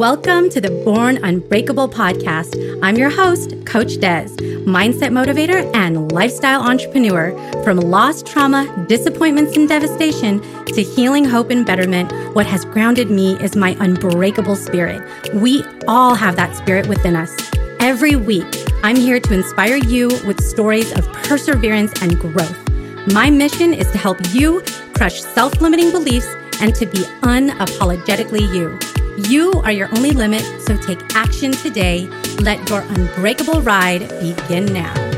Welcome to the Born Unbreakable podcast. I'm your host, Coach Des, mindset motivator and lifestyle entrepreneur. From lost trauma, disappointments, and devastation to healing, hope, and betterment, what has grounded me is my unbreakable spirit. We all have that spirit within us. Every week, I'm here to inspire you with stories of perseverance and growth. My mission is to help you crush self limiting beliefs and to be unapologetically you. You are your only limit, so take action today. Let your unbreakable ride begin now.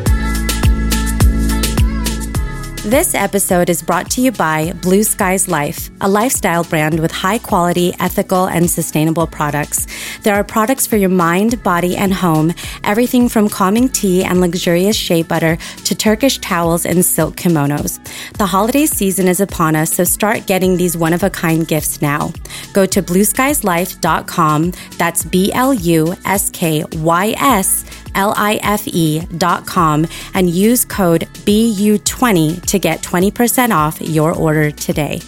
This episode is brought to you by Blue Skies Life, a lifestyle brand with high quality, ethical, and sustainable products. There are products for your mind, body, and home, everything from calming tea and luxurious shea butter to Turkish towels and silk kimonos. The holiday season is upon us, so start getting these one of a kind gifts now. Go to blueskieslife.com, that's B L U S K Y S L-I-F-E.com and use code BU20 to get 20% off your order today.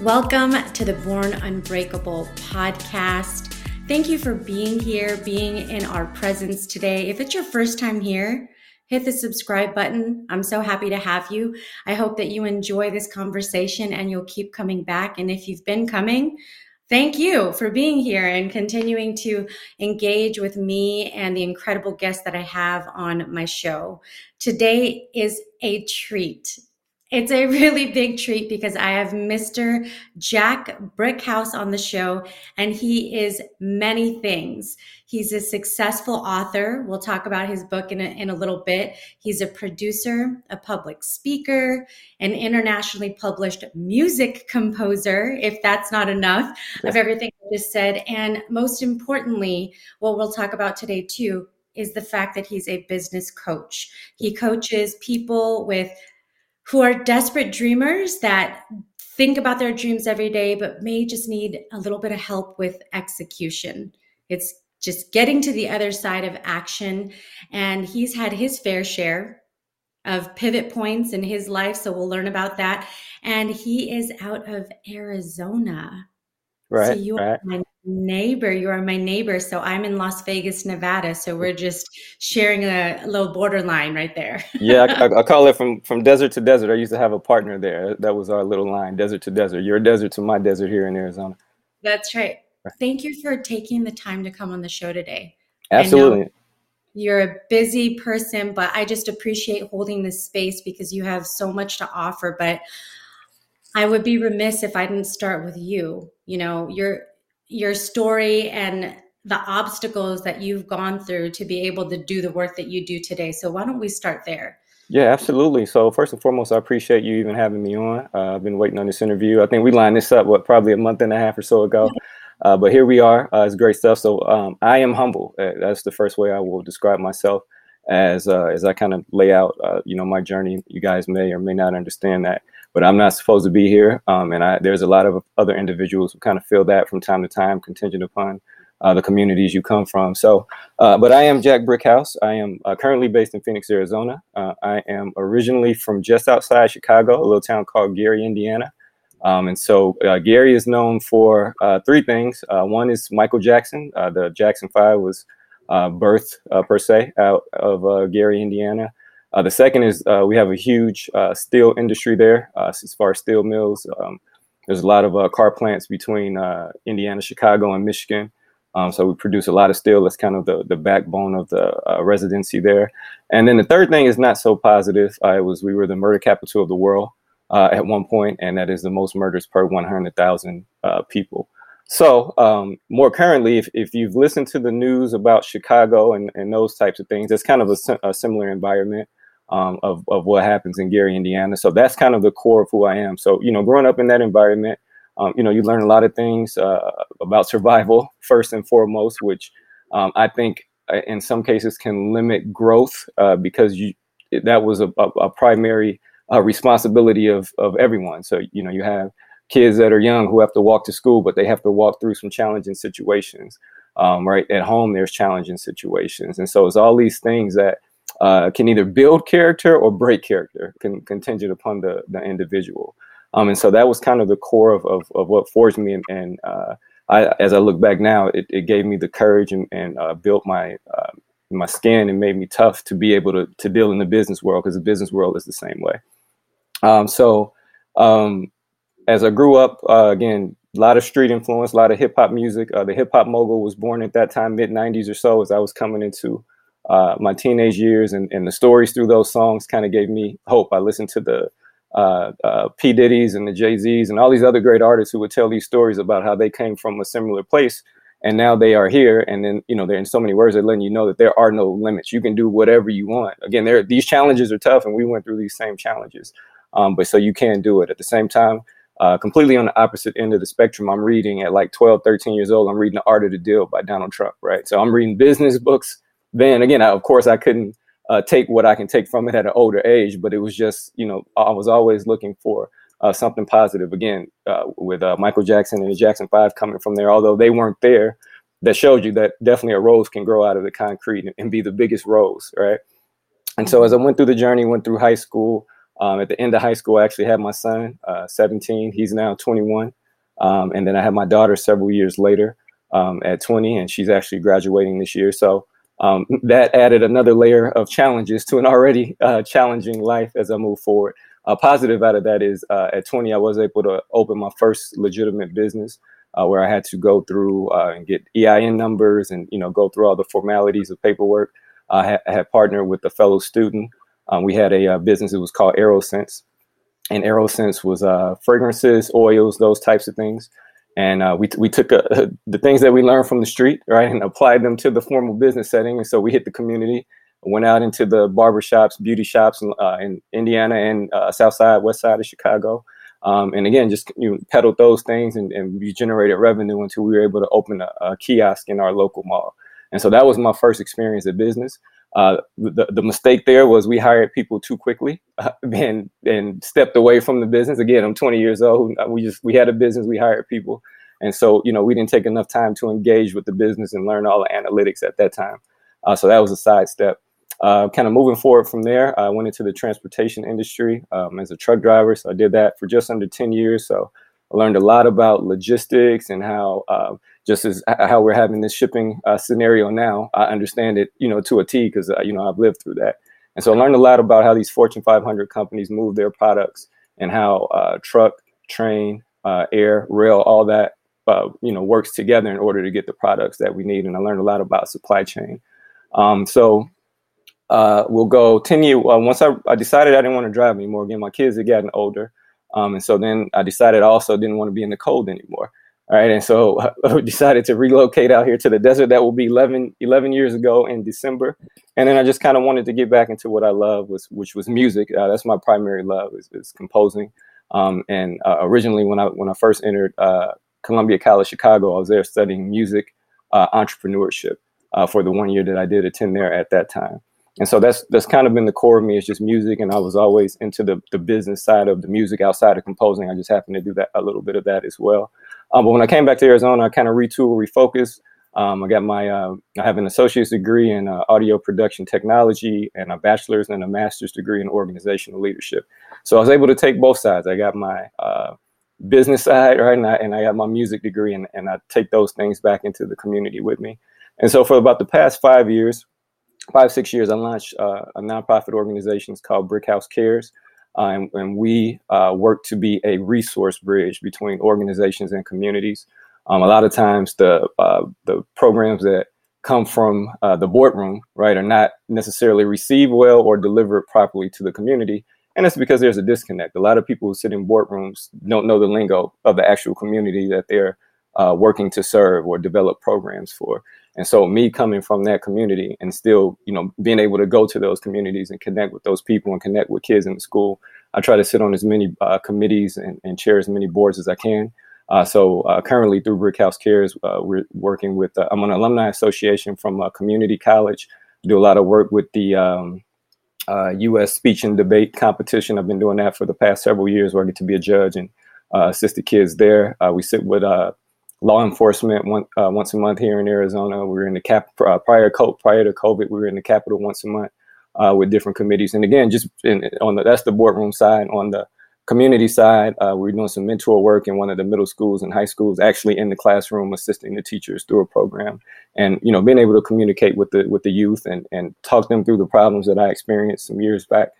Welcome to the Born Unbreakable podcast. Thank you for being here, being in our presence today. If it's your first time here, hit the subscribe button. I'm so happy to have you. I hope that you enjoy this conversation and you'll keep coming back. And if you've been coming, Thank you for being here and continuing to engage with me and the incredible guests that I have on my show. Today is a treat. It's a really big treat because I have Mr. Jack Brickhouse on the show, and he is many things. He's a successful author. We'll talk about his book in a, in a little bit. He's a producer, a public speaker, an internationally published music composer, if that's not enough of everything I just said. And most importantly, what we'll talk about today too is the fact that he's a business coach. He coaches people with who are desperate dreamers that think about their dreams every day, but may just need a little bit of help with execution. It's just getting to the other side of action. And he's had his fair share of pivot points in his life. So we'll learn about that. And he is out of Arizona. Right. So you right. are my neighbor. You are my neighbor. So I'm in Las Vegas, Nevada. So we're just sharing a, little borderline right there. yeah, I, I, call it from from desert to desert. I used to have a partner there. That was our little line, desert to desert. Your desert to my desert here in Arizona. That's right. Thank you for taking the time to come on the show today. Absolutely. You're a busy person, but I just appreciate holding this space because you have so much to offer. But I would be remiss if I didn't start with you. You know, your your story and the obstacles that you've gone through to be able to do the work that you do today. So why don't we start there? Yeah, absolutely. So first and foremost, I appreciate you even having me on. Uh, I've been waiting on this interview. I think we lined this up what probably a month and a half or so ago. Uh, but here we are. Uh, it's great stuff. So um, I am humble. Uh, that's the first way I will describe myself as uh, as I kind of lay out, uh, you know, my journey. You guys may or may not understand that but I'm not supposed to be here. Um, and I, there's a lot of other individuals who kind of feel that from time to time, contingent upon uh, the communities you come from. So, uh, but I am Jack Brickhouse. I am uh, currently based in Phoenix, Arizona. Uh, I am originally from just outside Chicago, a little town called Gary, Indiana. Um, and so uh, Gary is known for uh, three things. one is Michael Jackson. the Jackson Five was birthed per se out of Gary, Indiana. Uh, the second is uh, we have a huge uh, steel industry there uh, as far as steel mills. Um, there's a lot of uh, car plants between uh, Indiana, Chicago, and Michigan. Um, so we produce a lot of steel. That's kind of the, the backbone of the residency there. And then the third thing is not so positive. it was we were the murder capital of the world at one point, and that is the most murders per 100,000 people. So, um, more currently, if, if you've listened to the news about Chicago and, and those types of things, it's kind of a, a similar environment um, of, of what happens in Gary, Indiana. So that's kind of the core of who I am. So, you know, growing up in that environment, um, you know, you learn a lot of things uh, about survival first and foremost, which um, I think uh, in some cases can limit growth uh, because you that was a, a, a primary uh, responsibility of, of everyone. So, you know, you have kids that are young who have to walk to school, but they have to walk through some challenging situations. Um, right at home, there's challenging situations, and so it's all these things that uh, can either build character or break character, can, contingent upon the, the individual. Um, and so that was kind of the core of, of, of what forged me. And, and uh, I, as I look back now, it, it gave me the courage and, and uh, built my uh, my skin and made me tough to be able to to deal in the business world because the business world is the same way. Um, so um, as I grew up, uh, again, a lot of street influence, a lot of hip hop music. Uh, the hip hop mogul was born at that time, mid '90s or so, as I was coming into uh, my teenage years, and, and the stories through those songs kind of gave me hope. I listened to the uh, uh, P Diddy's and the Jay Z's and all these other great artists who would tell these stories about how they came from a similar place and now they are here and then you know they're in so many words they're letting you know that there are no limits you can do whatever you want again these challenges are tough and we went through these same challenges um, but so you can do it at the same time uh, completely on the opposite end of the spectrum i'm reading at like 12 13 years old i'm reading the art of the deal by donald trump right so i'm reading business books then again I, of course i couldn't uh, take what i can take from it at an older age but it was just you know i was always looking for uh, something positive again uh, with uh, Michael Jackson and the Jackson Five coming from there. Although they weren't there, that showed you that definitely a rose can grow out of the concrete and, and be the biggest rose, right? And so as I went through the journey, went through high school. Um, at the end of high school, I actually had my son, uh, 17. He's now 21. Um, and then I had my daughter several years later um, at 20, and she's actually graduating this year. So um, that added another layer of challenges to an already uh, challenging life as I move forward a positive out of that is uh, at 20, I was able to open my first legitimate business uh, where I had to go through uh, and get EIN numbers and you know go through all the formalities of paperwork. I had, I had partnered with a fellow student. Um, we had a uh, business. It was called AeroSense, and AeroSense was uh, fragrances, oils, those types of things. And uh, we, t- we took the things that we learned from the street, right, and applied them to the formal business setting. And so we hit the community went out into the barber shops, beauty shops in, uh, in Indiana and uh, South Side, West Side of Chicago. Um, and again, just you know, peddled those things and, and, we generated revenue until we were able to open a, a, kiosk in our local mall. And so that was my first experience at business. Uh, the, the mistake there was we hired people too quickly uh, and, and stepped away from the business. Again, I'm 20 years old. We just, we had a business, we hired people. And so, you know, we didn't take enough time to engage with the business and learn all the analytics at that time. Uh, so that was a sidestep. Uh, kind of moving forward from there, I went into the transportation industry um, as a truck driver. So I did that for just under 10 years. So I learned a lot about logistics and how, uh, just as how we're having this shipping uh, scenario now, I understand it, you know, to a T because, uh, you know, I've lived through that. And so I learned a lot about how these Fortune 500 companies move their products and how uh, truck, train, uh, air, rail, all that, you know, works together in order to get the products that we need. And I learned a lot about supply chain. Um, so uh, we'll go 10 years. Uh, once I, I decided I didn't want to drive anymore, again, my kids had gotten older. Um, and so then I decided I also didn't want to be in the cold anymore. All right. And so I decided to relocate out here to the desert. That will be 11, 11 years ago in December. And then I just kind of wanted to get back into what I love, was, which was music. Uh, that's my primary love is, is composing. Um, and uh, originally, when I when I first entered uh, Columbia College Chicago, I was there studying music uh, entrepreneurship uh, for the one year that I did attend there at that time and so that's that's kind of been the core of me is just music and i was always into the, the business side of the music outside of composing i just happened to do that a little bit of that as well um, but when i came back to arizona i kind of retooled refocused. Um, i got my uh, i have an associate's degree in uh, audio production technology and a bachelor's and a master's degree in organizational leadership. So i was able to take both sides. I got my uh, business side right and I, and I got my music degree and, and i take those things back into the community with me. And so for about the past five years five six years, I launched uh, a nonprofit organization. Called Brick House Cares, uh, and, and, we uh, work to be a resource bridge between organizations and communities. Um, a lot of times, the uh, the programs that come from uh, the boardroom, right, are not necessarily received well or delivered properly to the community, and it's because there's a disconnect. A lot of people who sit in boardrooms don't know the lingo of the actual community that they're uh, working to serve or develop programs for. And so me coming from that community and still, you know, being able to go to those communities and connect with those people and connect with kids in the school, I try to sit on as many uh, committees and, and, chair as many boards as I can. Uh, so uh, currently through Brick House Cares, uh, we're working with, uh, I'm an alumni association from a community college. do a lot of work with the um, U.S. Uh, speech and debate competition. I've been doing that for the past several years where I get to be a judge and assist the kids there. we sit with law enforcement one, uh, once a month here in Arizona. We were in the cap uh, prior co- prior to COVID. We were in the Capitol once a month uh, with different committees. And again, just in, on the that's the boardroom side. On the community side, uh, we're doing some mentor work in one of the middle schools and high schools, actually in the classroom, assisting the teachers through a program, and you know, being able to communicate with the with the youth and and talk them through the problems that I experienced some years back.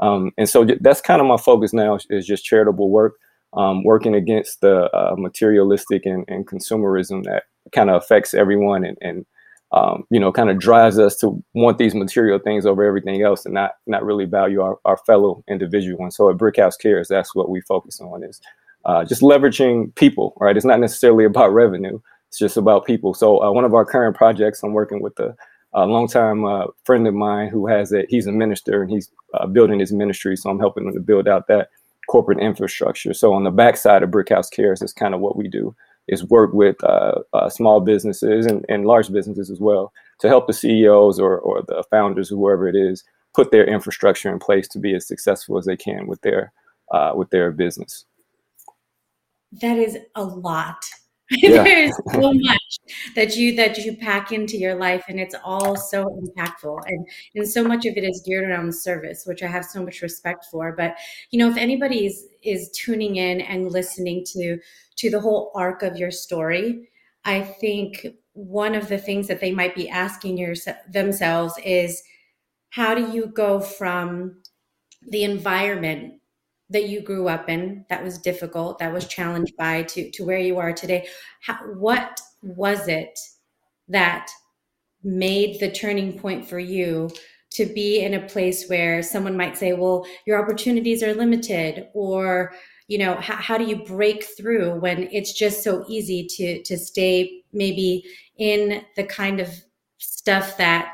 Um, and so that's kind of my focus now is just charitable work, um, working against the uh, materialistic and, and consumerism that kind of affects everyone and, and um, you know, kind of drives us to want these material things over everything else and not not really value our, our fellow individual. And so at Brickhouse Cares, that's what we focus on is uh, just leveraging people, right? It's not necessarily about revenue. It's just about people. So uh, one of our current projects, I'm working with a, a longtime uh, friend of mine who has a, he's a minister and he's uh, building his ministry. So I'm helping him to build out that corporate infrastructure. So on the backside of Brickhouse Cares is kind of what we do is work with uh, uh, small businesses and, and large businesses as well to help the CEOs or, or the founders, whoever it is, put their infrastructure in place to be as successful as they can with their uh, with their business. That is a lot. Yeah. there is so much that you that you pack into your life and it's all so impactful and and so much of it is geared around service which i have so much respect for but you know if anybody is is tuning in and listening to to the whole arc of your story, I think one of the things that they might be asking your, themselves is how do you go from the environment that you grew up in that was difficult that was challenged by to to where you are today. How, what was it that made the turning point for you to be in a place where someone might say well your opportunities are limited or you know how, how do you break through when it's just so easy to to stay maybe in the kind of stuff that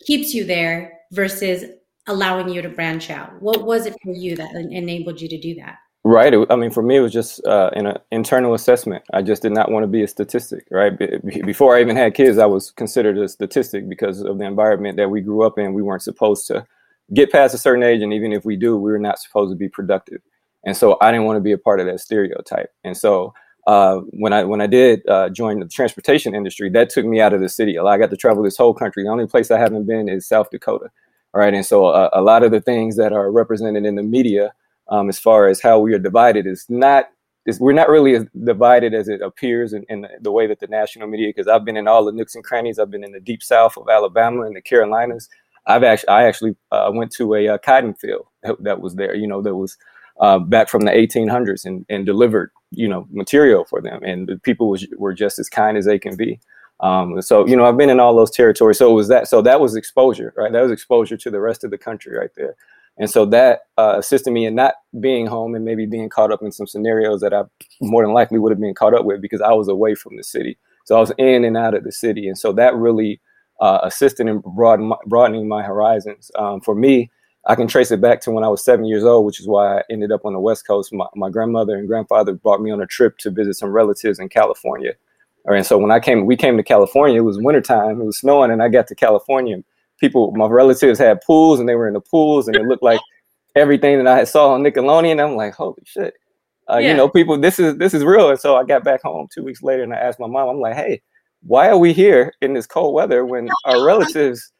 keeps you there versus allowing you to branch out what was it for you that enabled you to do that right i mean for me it was just uh, an internal assessment i just did not want to be a statistic right before i even had kids i was considered a statistic because of the environment that we grew up in we weren't supposed to get past a certain age and even if we do we were not supposed to be productive and so I didn't want to be a part of that stereotype. And so uh, when I when I did uh, join the transportation industry, that took me out of the city. I got to travel this whole country. The only place I haven't been is South Dakota. All right, and so uh, a lot of the things that are represented in the media, um, as far as how we are divided, is not is we're not really as divided as it appears in, in the way that the national media. Because I've been in all the nooks and crannies. I've been in the deep South of Alabama and the Carolinas. I've actually I actually uh, went to a uh, cotton field that was there. You know, that was uh, back from the 1800s and, and delivered, you know, material for them. And the people was, were just as kind as they can be. Um, so, you know, I've been in all those territories. So it was that, so that was exposure, right? That was exposure to the rest of the country right there. And so that uh, assisted me in not being home and maybe being caught up in some scenarios that I more than likely would have been caught up with because I was away from the city. So I was in and out of the city. And so that really uh, assisted in broaden, broadening my horizons. Um, for me, I can trace it back to when I was seven years old, which is why I ended up on the West Coast. My, my grandmother and grandfather brought me on a trip to visit some relatives in California. And so when I came, we came to California, it was wintertime, it was snowing, and I got to California. People, my relatives had pools and they were in the pools, and it looked like everything that I had saw on Nickelodeon. I'm like, holy shit. Uh, yeah. You know, people, this is this is real. And so I got back home two weeks later and I asked my mom, I'm like, hey, why are we here in this cold weather when our relatives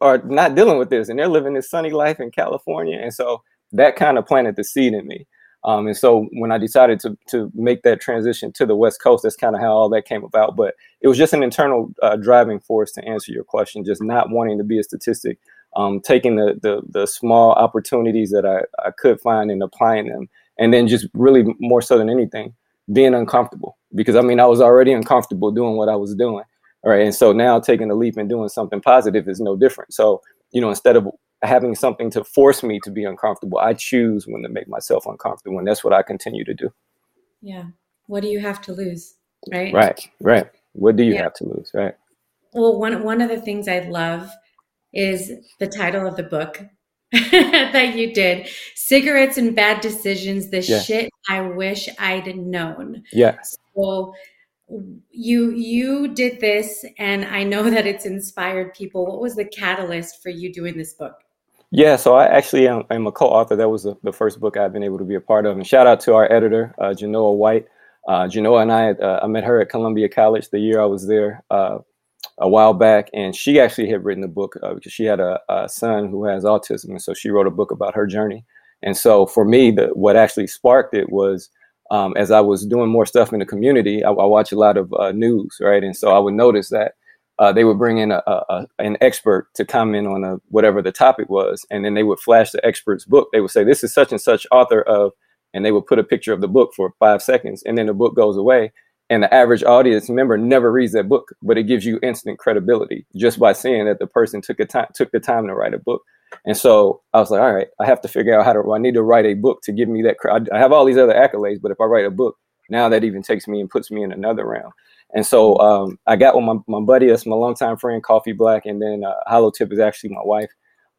are not dealing with this and they're living this sunny life in California. And so that kind of planted the seed in me. Um, and so when I decided to to make that transition to the West Coast, that's kind of how all that came about. But it was just an internal uh, driving force to answer your question, just not wanting to be a statistic, um, taking the, the, the small opportunities that I, I could find and applying them, and then just really more so than anything, being uncomfortable. Because I mean, I was already uncomfortable doing what I was doing, right. And so now taking a leap and doing something positive is no different. So, you know, instead of having something to force me to be uncomfortable, I choose when to make myself uncomfortable. And that's what I continue to do. Yeah. What do you have to lose? Right. Right. Right. What do you yeah. have to lose? Right. Well, one one of the things I love is the title of the book that you did cigarettes and bad decisions the yeah. shit i wish i'd known yeah so you you did this and i know that it's inspired people what was the catalyst for you doing this book yeah so i actually am I'm a co-author. That was the, the, first book i've been able to be a part of. And shout out to our editor uh, genoa white. Uh, genoa and i uh, i met her at columbia college the year i was there uh, a while back. And she actually had written a book uh, because she had a, a, son who has autism. And so she wrote a book about her journey. And so for me, the, what actually sparked it was um, as I was doing more stuff in the community, I, I watch a lot of uh, news, right? And so I would notice that uh, they would bring in a, a, an expert to comment on a, whatever the topic was, and then they would flash the expert's book. They would say, "This is such and such author of," and they would put a picture of the book for five seconds, and then the book goes away. And the average audience member never reads that book, but it gives you instant credibility just by seeing that the person took a time took the time to write a book. And so I was like, all right, I have to figure out how to. I need to write a book to give me that. I have all these other accolades, but if I write a book, now that even takes me and puts me in another round. And so um, I got with my, my buddy, that's my longtime friend, Coffee Black, and then uh, Hollow Tip is actually my wife.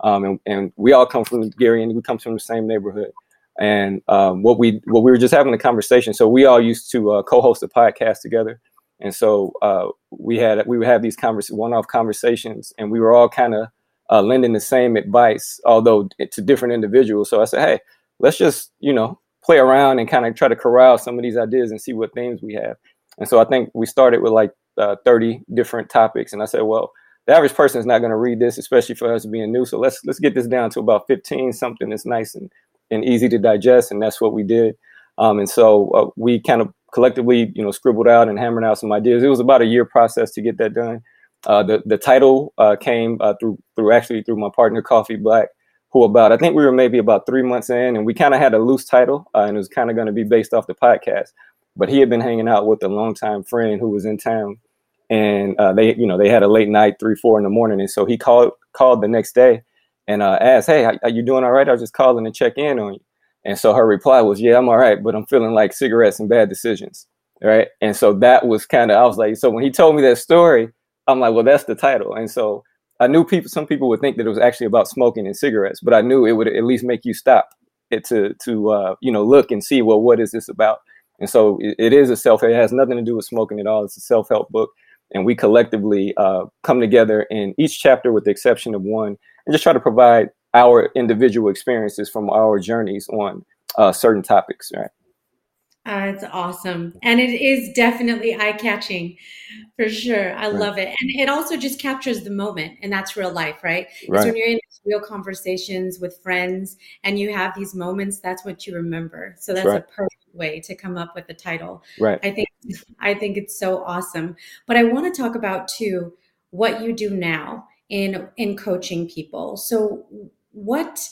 Um, and, and we all come from Gary, and we come from the same neighborhood. And um, what we what we were just having a conversation. So we all used to uh, co-host a podcast together, and so uh, we had we would have these convers one-off conversations, and we were all kind of uh, lending the same advice, although to different individuals. So I said, hey, let's just you know play around and kind of try to corral some of these ideas and see what themes we have. And so I think we started with like uh, 30 different topics. And I said, well, the average person is not going to read this, especially for us being new. So let's let's get this down to about 15, something that's nice and, and easy to digest. And that's what we did. Um, and so uh, we kind of collectively, you know, scribbled out and hammered out some ideas. It was about a year process to get that done. Uh, the the title uh, came uh, through through actually through my partner Coffee Black, who about I think we were maybe about three months in, and we kind of had a loose title, uh, and it was kind of going to be based off the podcast but he had been hanging out with a longtime friend who was in town, and uh, they, you know, they had a late night, three, four in the morning, and so he called called the next day and uh, asked, "Hey, are you doing all right? I was just calling to check in on you." And so her reply was, "Yeah, I'm all right, but I'm feeling like cigarettes and bad decisions." Right, and so that was kind of I was like, so when he told me that story, I'm like, well, that's the title, and so I knew people. Some people would think that it was actually about smoking and cigarettes, but I knew it would at least make you stop it to to uh, you know look and see well what is this about and so it, it is a self. It has nothing to do with smoking at all. It's a self help book, and we collectively uh, come together in each chapter, with the exception of one, and just try to provide our individual experiences from our journeys on uh, certain topics. Right. Uh, it's awesome. And it is definitely eye catching for sure. I right. love it. And it also just captures the moment, and that's real life, right? Right. when you're in real conversations with friends and you have these moments, that's what you remember. So that's right. a perfect way to come up with the title. Right. I think I think it's so awesome. But I want to talk about too what you do now in in coaching people. So what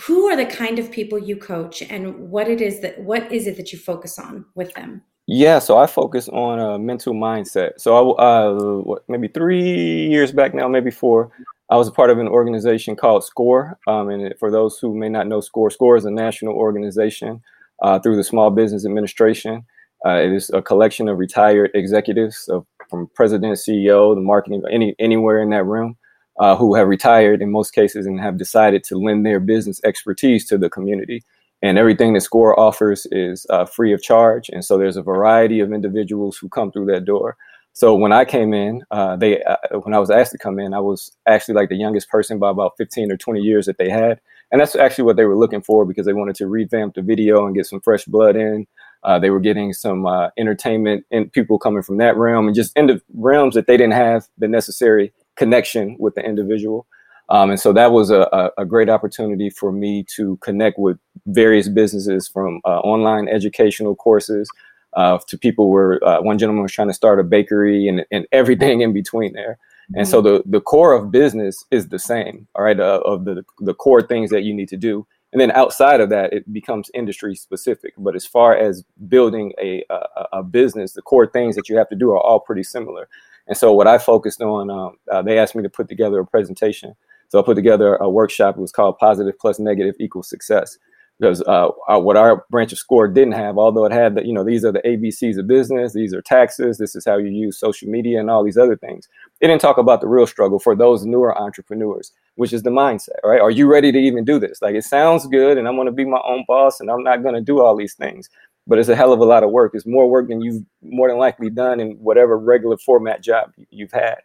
who are the kind of people you coach and what it is that what is it that you focus on with them? Yeah, so I focus on a mental mindset. So I uh, what, maybe three years back now, maybe four, I was a part of an organization called SCORE. Um, and for those who may not know SCORE, SCORE is a national organization uh, through the Small Business Administration. Uh, it is a collection of retired executives of, from president, CEO, the marketing, any anywhere in that room, uh, who have retired in most cases and have decided to lend their business expertise to the community. And everything that SCORE offers is uh, free of charge. And so there's a variety of individuals who come through that door. So when I came in, uh, they uh, when I was asked to come in, I was actually like the youngest person by about 15 or 20 years that they had and that's actually what they were looking for because they wanted to revamp the video and get some fresh blood in. Uh, they were getting some uh, entertainment and people coming from that realm and just into realms that they didn't have the necessary connection with the individual. Um, and so that was a, a, great opportunity for me to connect with various businesses from uh, online educational courses uh, to people where uh, one gentleman was trying to start a bakery and, and everything in between there. And so mm-hmm. the the core of business is the same, all right, uh, of the the core things that you need to do. And then outside of that, it becomes industry specific. But as far as building a, a, a business, the core things that you have to do are all pretty similar. And so what I focused on, um, uh, they asked me to put together a presentation. So I put together a workshop. It was called Positive Plus Negative Equals Success because uh, our, what our branch of score didn't have, although it had that, you know, these are the ABCs of business, these are taxes, this is how you use social media and all these other things. It didn't talk about the real struggle for those newer entrepreneurs, which is the mindset, right? Are you ready to even do this? Like it sounds good and I'm going to be my own boss and I'm not going to do all these things, but it's a hell of a lot of work. It's more work than you've more than likely done in whatever regular format job you've had.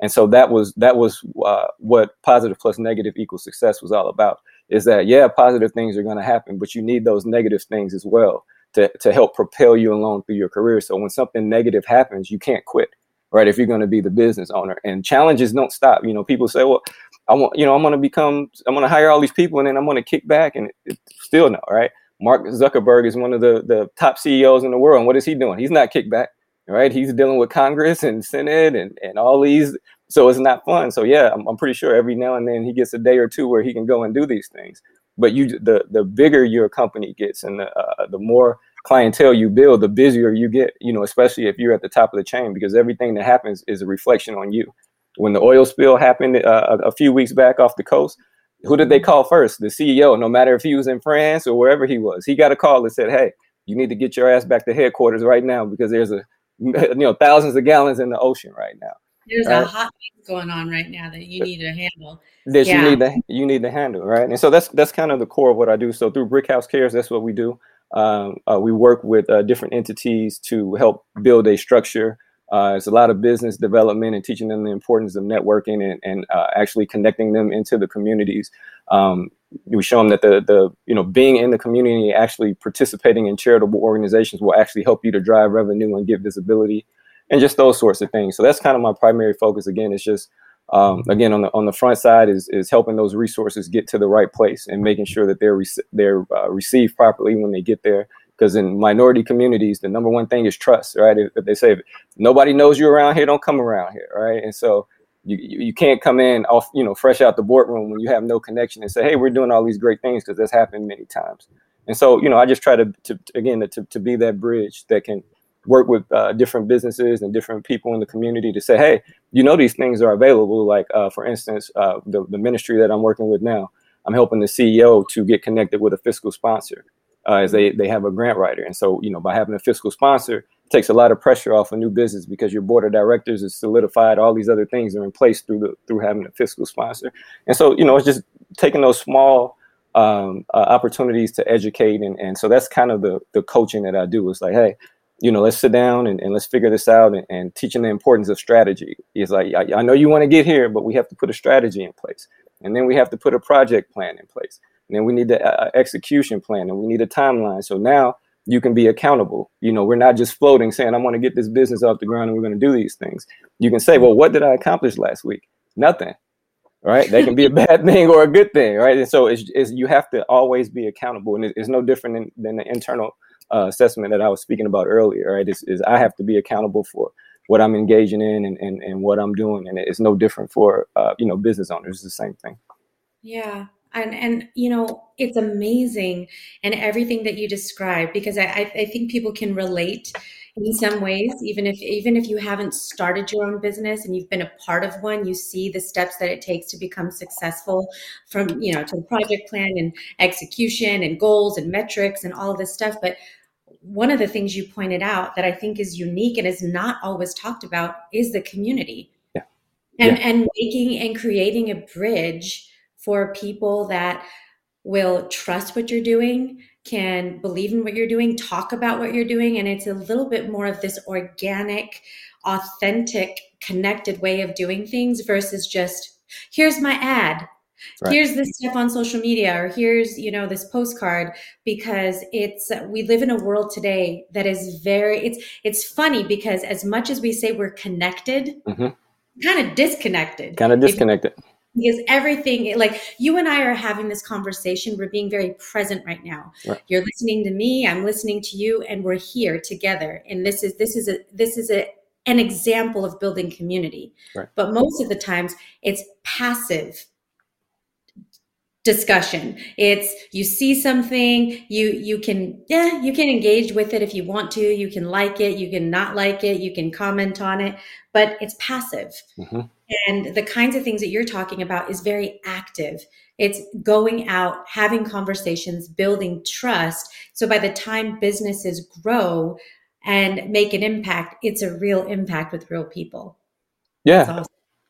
And so that was that was uh, what positive plus negative equals success was all about is that yeah, positive things are going to happen, but you need those negative things as well to to help propel you along through your career. So when something negative happens, you can't quit, right? If you're going to be the business owner, and challenges don't stop. You know, people say, well, I want, you know, I'm going to become, I'm going to hire all these people and then I'm going to kick back and it, still no, right? Mark Zuckerberg is one of the, the top CEOs in the world. And what is he doing? He's not kickback, right? He's dealing with Congress and Senate and, and all these. So it's not fun. So yeah, I'm, I'm pretty sure every now and then he gets a day or two where he can go and do these things. But you, the, the bigger your company gets and the, uh, the more clientele you build, the busier you get, you know, especially if you're at the top of the chain, because everything that happens is a reflection on you. When the oil spill happened uh, a few weeks back off the coast, who did they call first? The CEO, no matter if he was in France or wherever he was. He got a call that said, hey, you need to get your ass back to headquarters right now because there's a, you know, thousands of gallons in the ocean right now. There's right? a hot thing going on right now that you need to handle. That yeah. you need to you need to handle, right? And so that's that's kind of the core of what I do. So through Brickhouse Cares, that's what we do. Um, uh, we work with uh, different entities to help build a structure uh, it's a lot of business development and teaching them the importance of networking and, and uh, actually connecting them into the communities. Um, we show them that the, the you know being in the community, actually participating in charitable organizations will actually help you to drive revenue and get visibility, and just those sorts of things. So that's kind of my primary focus. Again, it's just um, again on the on the front side is is helping those resources get to the right place and making sure that they're rec- they're uh, received properly when they get there because in minority communities the number one thing is trust right? If, if they say nobody knows you around here don't come around here right? And so you, you can't come in off you know fresh out the boardroom when you have no connection and say hey we're doing all these great things because that's happened many times. And so you know i just try to, to again to, to be that bridge that can work with uh, different businesses and different people in the community to say hey you know these things are available like uh, for instance uh, the, the ministry that i'm working with now. I'm helping the ceo to get connected with a fiscal sponsor uh, as they, they have a grant writer. And so, you know, by having a fiscal sponsor, it takes a lot of pressure off a new business because your board of directors is solidified. All these other things are in place through the through having a fiscal sponsor. And so, you know, it's just taking those small um, uh, opportunities to educate. And, and so that's kind of the, the coaching that I do. It's like, hey, you know, let's sit down and, and let's figure this out and, and teaching the importance of strategy. Is like, I, I know you want to get here, but we have to put a strategy in place. And then we have to put a project plan in place. And then we need the uh, uh, execution plan and we need a timeline. So now you can be accountable. You know, we're not just floating saying, I want to get this business off the ground and we're going to do these things. You can say, well, what did I accomplish last week? Nothing. Right. That can be a bad thing or a good thing. Right. And so it's, it's you have to always be accountable. And it's no different than, than the internal uh, assessment that I was speaking about earlier. Right. Is, I have to be accountable for what I'm engaging in and, and, and what I'm doing. And it's no different for, uh, you know, business owners. It's the same thing. Yeah and and you know it's amazing and everything that you describe because I, I think people can relate in some ways even if even if you haven't started your own business and you've been a part of one you see the steps that it takes to become successful from you know to the project plan and execution and goals and metrics and all of this stuff but one of the things you pointed out that i think is unique and is not always talked about is the community yeah. and yeah. and making and creating a bridge for people that will trust what you're doing, can believe in what you're doing, talk about what you're doing. And it's a little bit more of this organic, authentic, connected way of doing things versus just here's my ad. Right. Here's this stuff on social media, or here's you know this postcard, because it's we live in a world today that is very it's it's funny because as much as we say we're connected, mm-hmm. kind of disconnected. Kind of disconnected. If, because everything like you and i are having this conversation. We're being very present right now. Right. you're listening to me i'm listening to you and we're here together. And this is this is a this is a an example of building community. Right. but most of the times it's passive discussion it's you see something you you can yeah you can engage with it if you want to you can like it you can not like it you can comment on it but it's passive mm-hmm. And the kinds of things that you're talking about is very active. It's going out, having conversations, building trust. So by the time businesses grow and make an impact, it's a real impact with real people. Yeah. Awesome.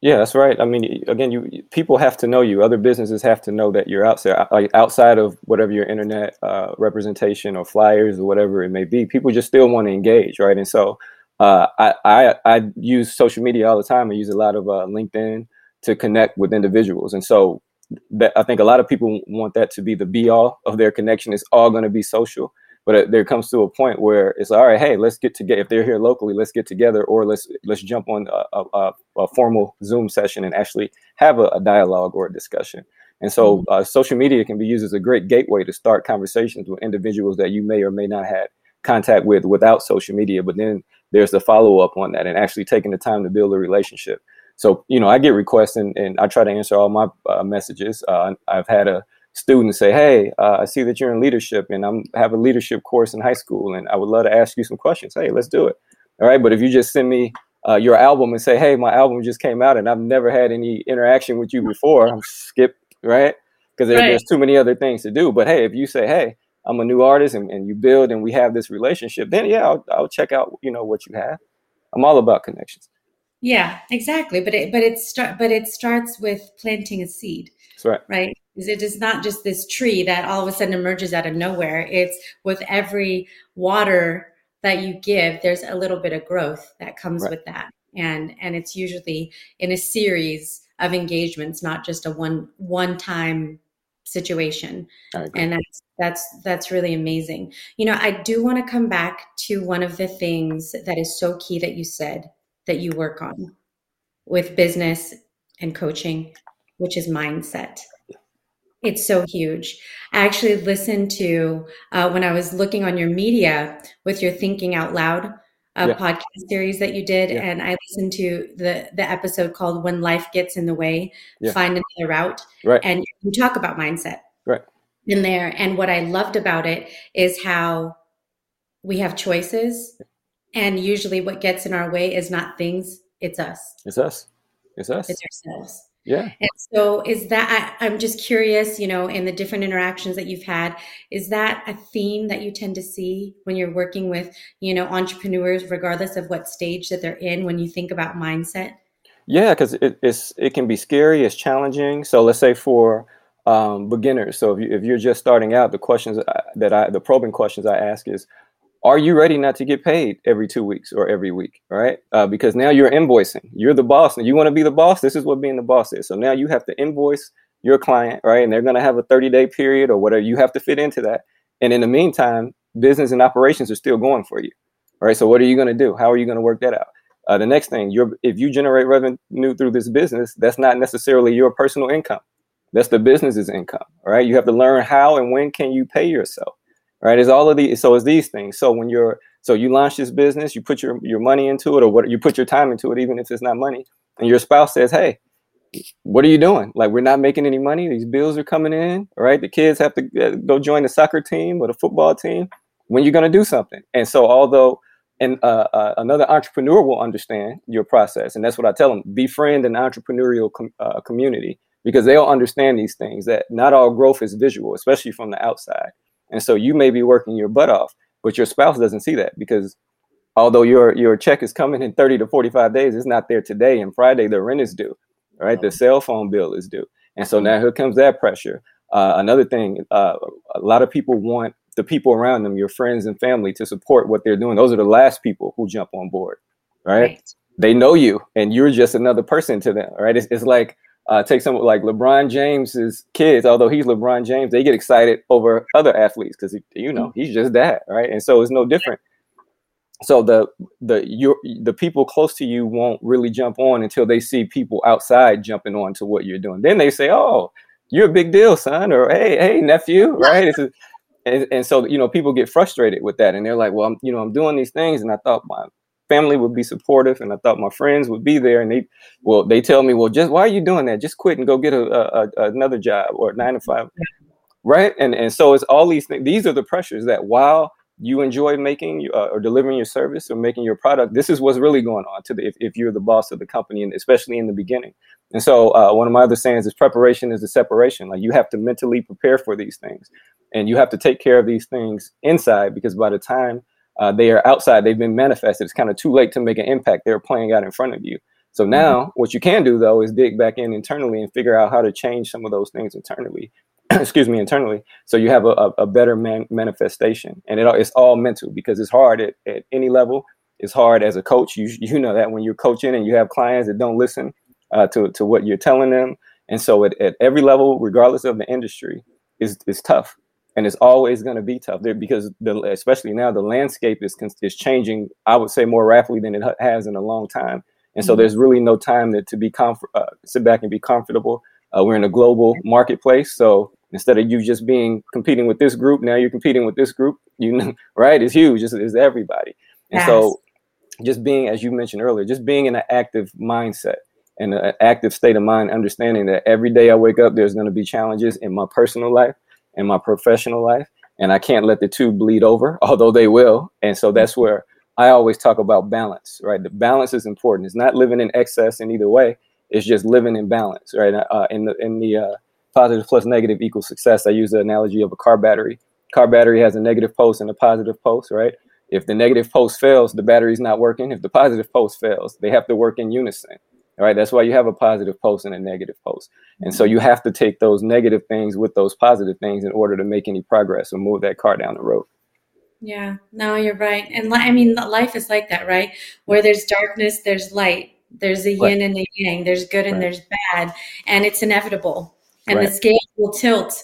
Yeah, that's right. I mean, again, you people have to know you. Other businesses have to know that you're out there, like outside of whatever your internet uh, representation or flyers or whatever it may be. People just still want to engage, right? And so, uh, I, I, I use social media all the time. I use a lot of uh, LinkedIn to connect with individuals, and so that, I think a lot of people want that to be the be all of their connection. It's all going to be social, but it, there comes to a point where it's all right. Hey, let's get together. If they're here locally, let's get together, or let's let's jump on a, a, a formal Zoom session and actually have a, a dialogue or a discussion. And so, mm-hmm. uh, social media can be used as a great gateway to start conversations with individuals that you may or may not have contact with without social media. But then there's the follow up on that and actually taking the time to build a relationship. So, you know, I get requests and, and I try to answer all my uh, messages. Uh, I've had a student say, Hey, uh, I see that you're in leadership and I'm have a leadership course in high school and I would love to ask you some questions. Hey, let's do it. All right. But if you just send me uh, your album and say, Hey, my album just came out and I've never had any interaction with you before, I'm skip, right? Because there, right. there's too many other things to do. But hey, if you say, Hey, I'm a new artist and, and you build and we have this relationship, then yeah, I'll, I'll check out, you know, what you have. I'm all about connections. Yeah, exactly. But it, but it start, but it starts with planting a seed. That's right. Right. Is it is not just this tree that all of a sudden emerges out of nowhere. It's with every water that you give, there's a little bit of growth that comes right. with that. And and it's usually in a series of engagements, not just a one one time situation. And that's that's that's really amazing. You know, I do want to come back to one of the things that is so key that you said that you work on with business and coaching, which is mindset. It's so huge. I actually listened to uh, when I was looking on your media with your Thinking Out Loud uh, yeah. podcast series that you did, yeah. and I listened to the the episode called "When Life Gets in the Way, yeah. Find Another Route," right. and you talk about mindset right in there. And what I loved about it is how we have choices and usually what gets in our way is not things, it's us. It's us. It's us. It's ourselves. Yeah. And so is that I, I'm just curious, you know, in the different interactions that you've had, is that a theme that you tend to see when you're working with, you know, entrepreneurs, regardless of what stage that they're in, when you think about mindset? Yeah, because it, it's it can be scary, it's challenging. So let's say for um, beginners. So if, you, if you're just starting out, the questions that I, the probing questions I ask is, are you ready not to get paid every two weeks or every week right? Uh, because now you're invoicing. You're the boss. And you want to be the boss this is what being the boss is. So now you have to invoice your client right? And they're going to have a 30 day period or whatever you have to fit into that. And in the meantime business and operations are still going for you right? So what are you going to do? How are you going to work that out? Uh, the next thing you're if you generate revenue through this business that's not necessarily your personal income. That's the business's income right? You have to learn how and when can you pay yourself right? It's all of these. So it's these things. So when you're so you launch this business, you put your your money into it, or what you put your time into it, even if it's not money, and your spouse says, "Hey, what are you doing? Like we're not making any money. These bills are coming in, right? The kids have to uh, go join the soccer team or the football team. When you're going to do something?" And so although and uh, uh, another entrepreneur will understand your process, and that's what I tell them: befriend an entrepreneurial com- uh, community because they'll understand these things. That not all growth is visual, especially from the outside. And so you may be working your butt off, but your spouse doesn't see that because although your your check is coming in 30 to 45 days, it's not there today. And Friday the rent is due, right? The cell phone bill is due. And so now here comes that pressure. Uh, another thing, uh, a lot of people want the people around them, your friends and family, to support what they're doing. Those are the last people who jump on board, right? right. They know you, and you're just another person to them, right? It's, it's like uh, take some like LeBron James's kids, although he's LeBron James, they get excited over other athletes because you know he's just that, right? And so it's no different. So the the your the people close to you won't really jump on until they see people outside jumping on to what you're doing. Then they say, "Oh, you're a big deal, son," or "Hey, hey, nephew," right? And, and so you know people get frustrated with that, and they're like, "Well, I'm you know I'm doing these things, and I thought my family would be supportive and I thought my friends would be there. And they, well, they tell me, well, just why are you doing that? Just quit and go get a, a, a another job or nine to five. Right. And, and so it's all these things. These are the pressures that while you enjoy making uh, or delivering your service or making your product, this is what's really going on to the, if, if you're the boss of the company and especially in the beginning. And so uh, one of my other sayings is preparation is the separation. Like you have to mentally prepare for these things and you have to take care of these things inside because by the time uh, they are outside. They've been manifested. It's kind of too late to make an impact. They're playing out in front of you. So mm-hmm. now, mm-hmm. what you can do though is dig back in internally and figure out how to change some of those things internally. excuse me, internally, so you have a, a, a better man- manifestation. And it, it's all mental because it's hard at, at any level. It's hard as a coach. You you know that when you're coaching and you have clients that don't listen uh, to to what you're telling them, and so at, at every level, regardless of the industry, is is tough. And it's always going to be tough there because the, especially now the landscape is is changing. I would say more rapidly than it has in a long time, and so mm-hmm. there's really no time to, to be comfort, uh, sit back and be comfortable. Uh, we're in a global marketplace, so instead of you just being competing with this group, now you're competing with this group. You know, right? It's huge. It's, it's everybody, and yes. so just being, as you mentioned earlier, just being in an active mindset and an active state of mind, understanding that every day I wake up, there's going to be challenges in my personal life and my professional life. And I can't let the two bleed over, although they will. And so that's where I always talk about balance, right? The balance is important. It's not living in excess in either way. It's just living in balance, right? Uh, in the in the uh, positive plus negative equals success. I use the analogy of a car battery. Car battery has a negative post and a positive post, right? If the negative post fails, the battery's not working. If the positive post fails, they have to work in unison. Right. That's why you have a positive post and a negative post. And so mm-hmm. you have to take those negative things with those positive things in order to make any progress or move that car down the road. Yeah, no, you're right. And I mean, life is like that, right? Where there's darkness, there's light. There's a yin right. and a yang. There's good and right. there's bad. And it's inevitable. And right. the scale will tilt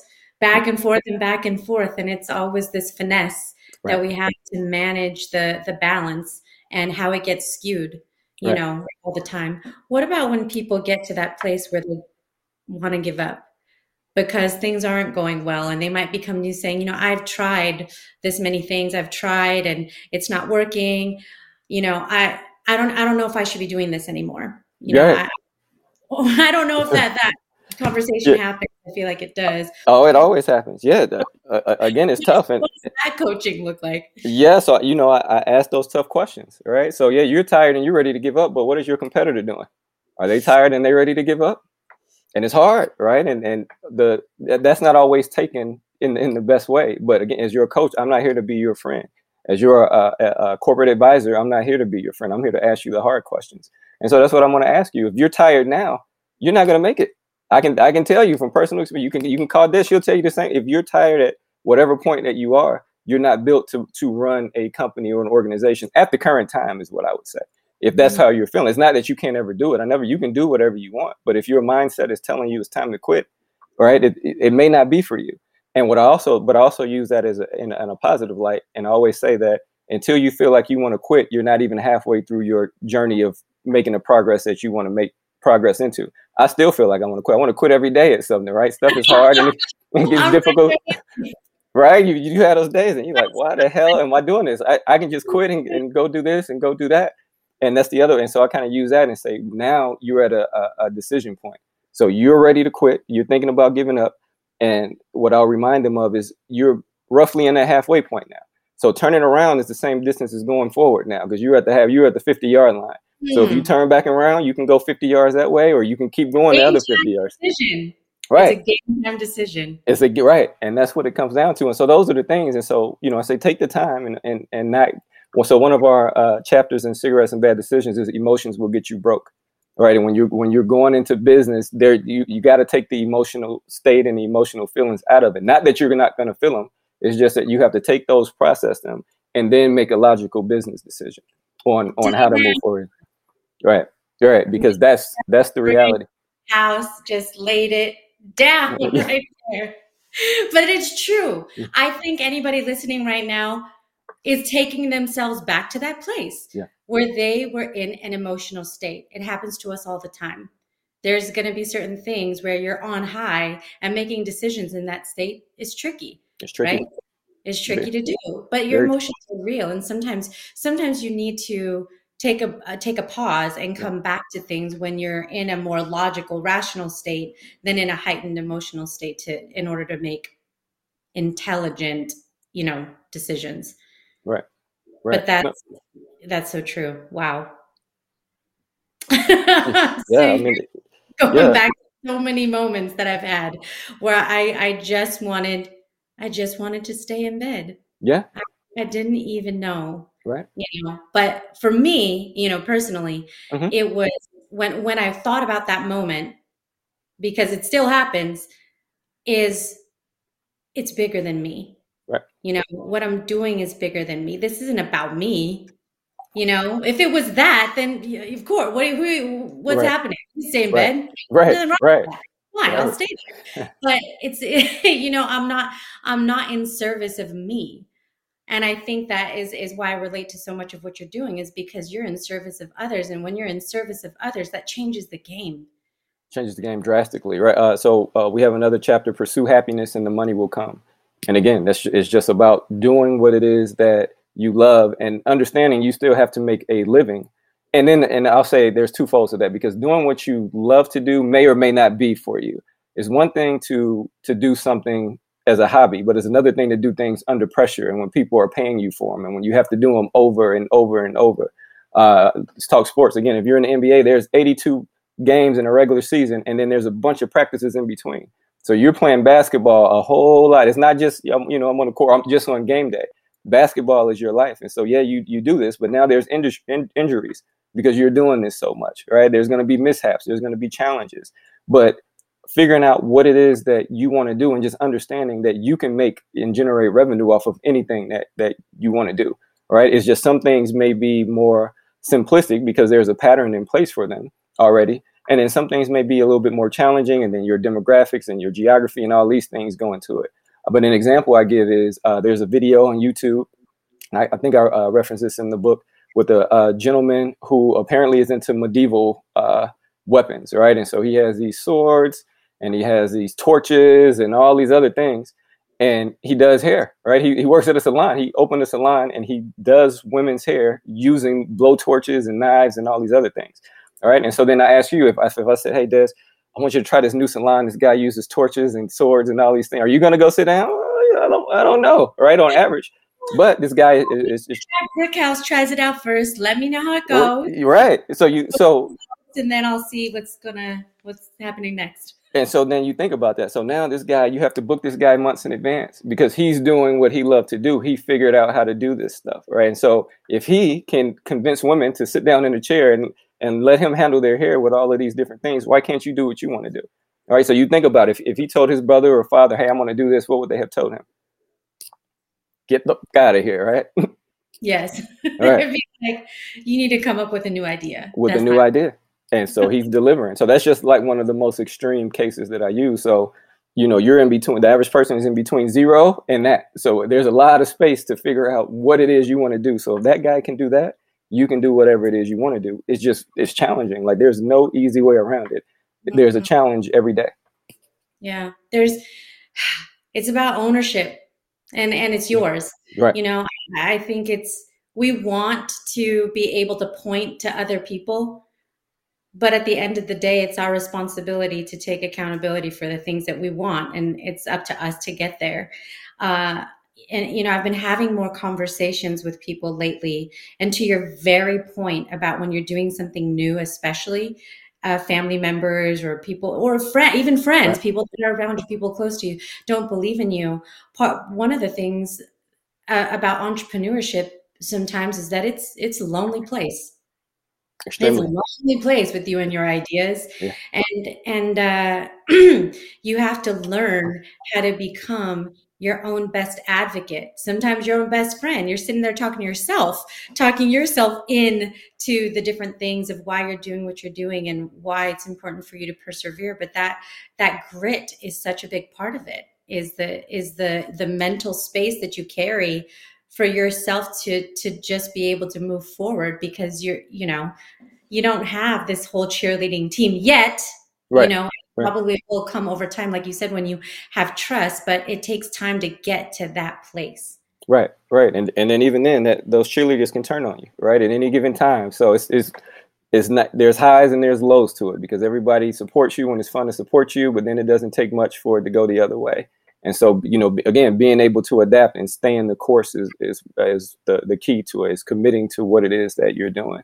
back and forth and back and forth. And it's always this finesse that we have to manage the the balance and how it gets skewed you right. know, all the time. What about when people get to that place where they want to give up because things aren't going well and they might become new saying, you know, I've tried this many things, I've tried and it's not working. You know, I I don't I don't know if I should be doing this anymore. You know, I, I don't know if that that conversation yeah. happens. I feel like it does. Oh, it always happens. Yeah. Uh, again, it's tough. And what does that coaching look like? Yeah. So you know, I, I ask those tough questions, right? So yeah, you're tired and you're ready to give up, but what is your competitor doing? Are they tired and they ready to give up? And it's hard, right? And and the that's not always taken in in the best way. But again, as your coach, I'm not here to be your friend. As your a, a corporate advisor, I'm not here to be your friend. I'm here to ask you the hard questions. And so that's what I'm going to ask you. If you're tired now, you're not going to make it I can I can tell you from personal experience. You can you can call this. She'll tell you the same. If you're tired at whatever point that you are, you're not built to to run a company or an organization at the current time. Is what I would say. If that's mm-hmm. how you're feeling, it's not that you can't ever do it. I never you can do whatever you want. But if your mindset is telling you it's time to quit, right? It it, it may not be for you. And what I also but I also use that as a, in, in a positive light. And I always say that until you feel like you want to quit, you're not even halfway through your journey of making the progress that you want to make progress into. I still feel like I want to quit. I want to quit every day at something, right? Stuff is hard and it, it gets difficult. right? You, you have those days and you're like, why the hell am I doing this? I, I can just quit and, and go do this and go do that. And that's the other. And so I kind of use that and say, now you're at a, a, a decision point. So you're ready to quit. You're thinking about giving up. And what I'll remind them of is you're roughly in that halfway point now. So turning around is the same distance as going forward now because you're at the have you're at the 50 yard line. So if you hmm. turn back around, you can go 50 yards that way, or you can keep going game the other 50 yards. Decision. Right. It's a game time decision. It's a right, and that's what it comes down to. And so those are the things. And so you know, I say take the time and and and not. Well, so one of our uh, chapters in cigarettes and bad decisions is emotions will get you broke, right? And when you're when you're going into business, there you you got to take the emotional state and the emotional feelings out of it. Not that you're not going to feel them. It's just that you have to take those, process them, and then make a logical business decision on on how to move forward. Right. Right. Because that's that's the reality. House just laid it down right there. But it's true. I think anybody listening right now is taking themselves back to that place yeah. where they were in an emotional state. It happens to us all the time. There's going to be certain things where you're on high and making decisions in that state is tricky. It's tricky. Right? It's tricky to do, but your emotions are real. And sometimes, sometimes you need to take a uh, take a pause and come back to things when you're in a more logical rational state than in a heightened emotional state to in order to make intelligent you know decisions. Right. Right. But that's no. that's so true. Wow. Yeah i mean going yeah. back so many moments that i've had where i i just wanted i just wanted to stay in bed. Yeah. I, I didn't even know right. You know but for me you know personally mm-hmm. it was when when i thought about that moment because it still happens is it's bigger than me. Right. You know what i'm doing is bigger than me. This isn't about me. You know if it was that then of course what what's right. happening? Stay in right. bed? Right. Right. fine, I'll stay there. but it's you know, I'm not I'm not in service of me. And I think that is is why I relate to so much of what you're doing is because you're in service of others, and when you're in service of others, that changes the game. Changes the game drastically, right? Uh, so uh, we have another chapter: pursue happiness, and the money will come. And again, that's it's just about doing what it is that you love and understanding you still have to make a living. And then, and I'll say there's two folds to that because doing what you love to do may or may not be for you. It's one thing to to do something as a hobby, but it's another thing to do things under pressure and when people are paying you for them and when you have to do them over and over and over. Uh, let's talk sports again. If you're in the NBA, there's 82 games in a regular season, and then there's a bunch of practices in between. So you're playing basketball a whole lot. It's not just you know I'm on the court. I'm just on game day. Basketball is your life, and so yeah, you you do this, but now there's in, injuries because you're doing this so much, right? There's going to be mishaps. There's going to be challenges, but figuring out what it is that you want to do and just understanding that you can make and generate revenue off of anything that that you want to do right? It's just some things may be more simplistic because there's a pattern in place for them already. And then some things may be a little bit more challenging and then your demographics and your geography and all these things go into it. But an example i give is uh, there's a video on youtube. I, I, think i uh, reference this in the book with a, a, gentleman who apparently is into medieval uh, weapons right? And so he has these swords and he has these torches and all these other things and he does hair right? He, he works at a salon. He opened a salon and he does women's hair using blow torches and knives and all these other things all right? And so then i ask you if i, if I said hey des i want you to try this new salon. This guy uses torches and swords and all these things. Are you going to go sit down? I, don't, I don't know right on average. But this guy is, is, Brickhouse tries it out first let me know how it goes. right. So you so and then i'll see what's gonna what's happening next and so then you think about that. So now this guy, you have to book this guy months in advance because he's doing what he loved to do. He figured out how to do this stuff, right? And so if he can convince women to sit down in a chair and and let him handle their hair with all of these different things, why can't you do what you want to do? All right. So you think about it. if if he told his brother or father, "Hey, I'm going to do this," what would they have told him? Get the out of here, right? Yes. Right. like you need to come up with a new idea. With That's a new not- idea and so he's delivering. So that's just like one of the most extreme cases that I use. So you know, you're in between. The average person is in between zero and that. So there's a lot of space to figure out what it is you want to do. So if that guy can do that, you can do whatever it is you want to do. It's just it's challenging. Like there's no easy way around it. There's a mm-hmm. challenge every day. Yeah, there's. It's about ownership, and and it's yours. Right. You know, I think it's we want to be able to point to other people but at the end of the day it's our responsibility to take accountability for the things that we want and it's up to us to get there. Uh, and you know i've been having more conversations with people lately and to your very point about when you're doing something new especially uh, family members or people or friend, even friends right. people that are around you people close to you don't believe in you. Part one of the things uh, about entrepreneurship sometimes is that it's it's a lonely place Extremely. It's a lonely place with you and your ideas, yeah. and and uh, you have to learn how to become your own best advocate. Sometimes your own best friend. You're sitting there talking to yourself, talking yourself in to the different things of why you're doing what you're doing and why it's important for you to persevere. But that that grit is such a big part of it. Is the is the the mental space that you carry for yourself to to just be able to move forward because you're you know you don't have this whole cheerleading team yet right. you know right. probably will come over time like you said when you have trust but it takes time to get to that place right right and and then even then that those cheerleaders can turn on you right at any given time so it's it's it's not there's highs and there's lows to it because everybody supports you when it's fun to support you but then it doesn't take much for it to go the other way and so, you know, again, being able to adapt and stay in the course is, is, is the, the key to it, is committing to what it is that you're doing.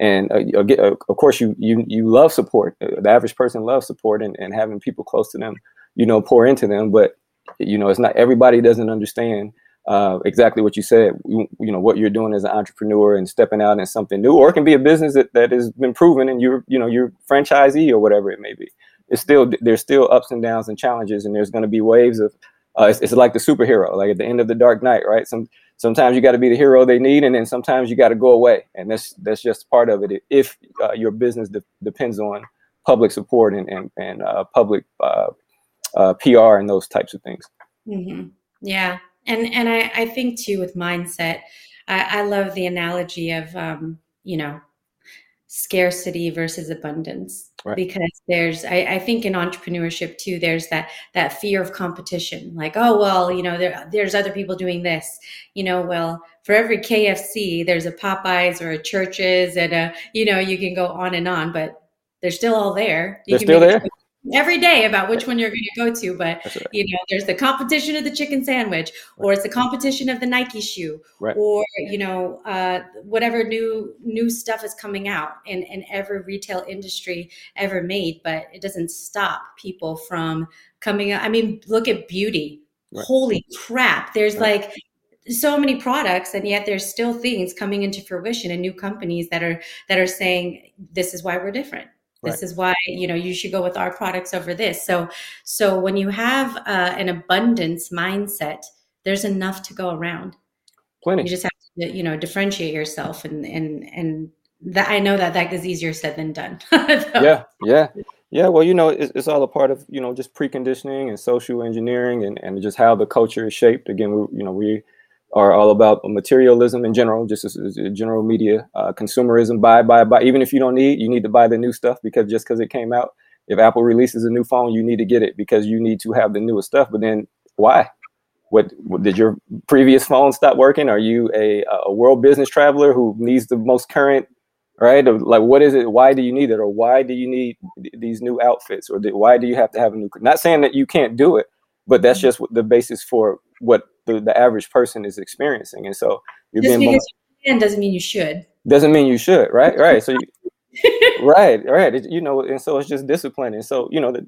And uh, uh, of course, you, you, you love support. Uh, the average person loves support and, and having people close to them, you know, pour into them. But, you know, it's not everybody doesn't understand uh, exactly what you said. You, you, know, what you're doing as an entrepreneur and stepping out in something new, or it can be a business that, that has been proven and you're, you know, you're franchisee or whatever it may be it's still there's still ups and downs and challenges, and there's going to be waves of. Uh, it's, it's, like the superhero, like at the end of the Dark Knight, right? Some sometimes you got to be the hero they need, and then sometimes you got to go away, and that's that's just part of it. If uh, your business de- depends on public support and and, and uh, public uh, uh PR and those types of things. Mm-hmm. Yeah, and and I I think too with mindset, I, I love the analogy of um, you know scarcity versus abundance right. because there's I, I, think in entrepreneurship too there's that that fear of competition like oh well you know there, there's other people doing this. You know well for every kfc there's a popeyes or a Church's and a you know you can go on and on but they're still all there. You they're still there every day about which one you're going to go to but right. you know there's the competition of the chicken sandwich or it's the competition of the nike shoe right. or you know uh, whatever new new stuff is coming out in, in every retail industry ever made but it doesn't stop people from coming out i mean look at beauty right. holy crap there's like so many products and yet there's still things coming into fruition and new companies that are that are saying this is why we're different this right. is why you know you should go with our products over this. So so when you have uh, an abundance mindset there's enough to go around. Plenty. You just have to you know differentiate yourself and and and that i know that that is easier said than done. Yeah yeah. Yeah well you know it's, it's all a part of you know just preconditioning and social engineering and, and just how the culture is shaped. Again we you know we are all about materialism in general, just as, as general media, uh, consumerism, buy, buy, buy. Even if you don't need, you need to buy the new stuff because just because it came out. If Apple releases a new phone, you need to get it because you need to have the newest stuff. But then why? What, what did your previous phone stop working? Are you a, a world business traveler who needs the most current right? Like, what is it? Why do you need it, or why do you need these new outfits, or why do you have to have a new? Not saying that you can't do it, but that's mm-hmm. just the basis for what the, the average person is experiencing. And so you're just being because you can doesn't mean you should. Doesn't mean you should, right? Right. So you, right, right. It, you know, and so it's just discipline. And so you know, the,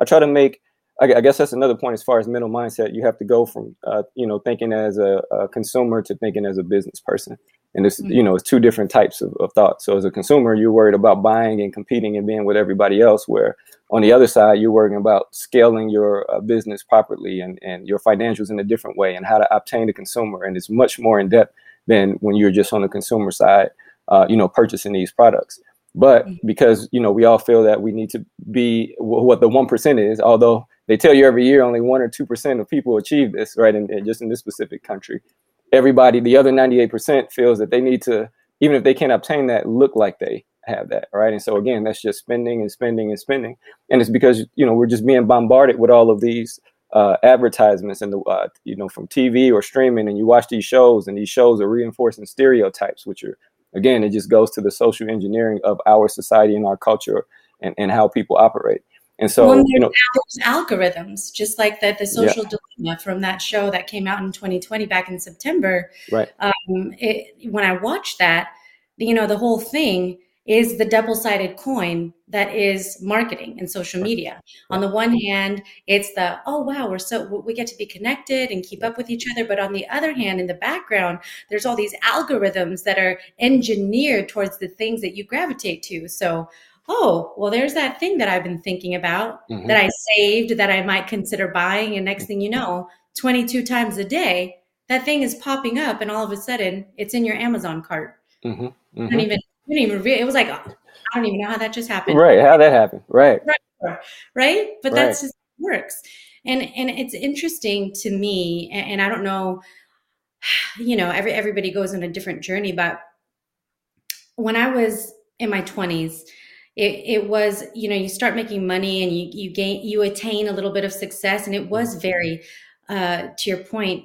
I try to make. I, guess that's another point as far as mental mindset. You have to go from uh, you know thinking as a, a consumer to thinking as a business person and it's mm-hmm. you know it's two different types of, of thought so as a consumer you're worried about buying and competing and being with everybody else where on the other side you're worrying about scaling your uh, business properly and, and your financials in a different way and how to obtain the consumer and it's much more in depth than when you're just on the consumer side uh, you know purchasing these products but mm-hmm. because you know we all feel that we need to be w- what the 1% is although they tell you every year only 1 or 2% of people achieve this right and, and just in this specific country everybody, the other 98% feels that they need to, even if they can't obtain that, look like they have that, right? And so again, that's just spending and spending and spending, and it's because you know we're just being bombarded with all of these uh, advertisements and the uh, you know from TV or streaming, and you watch these shows, and these shows are reinforcing stereotypes, which are again, it just goes to the social engineering of our society and our culture and, and how people operate. And so, well, you know, algorithms, just like the, the social yeah. dilemma from that show that came out in 2020 back in September. Right. Um, it, when I watched that, you know, the whole thing is the double sided coin that is marketing and social media. On the one hand, it's the, oh, wow, we're so, we get to be connected and keep up with each other. But on the other hand, in the background, there's all these algorithms that are engineered towards the things that you gravitate to. So, oh, well, there's that thing that I've been thinking about mm-hmm. that I saved that I might consider buying. And next thing you know, 22 times a day, that thing is popping up, and all of a sudden, it's in your Amazon cart. Mm-hmm. Mm-hmm. I don't even, I didn't even re- it was like, I don't even know how that just happened. Right. How that happened. Right. Right. right? But right. that's just works. And, and it's interesting to me, and, and I don't know, you know, every, everybody goes on a different journey, but when I was in my 20s, it, it was you know you start making money and you you gain you attain a little bit of success and it was mm-hmm. very uh, to your point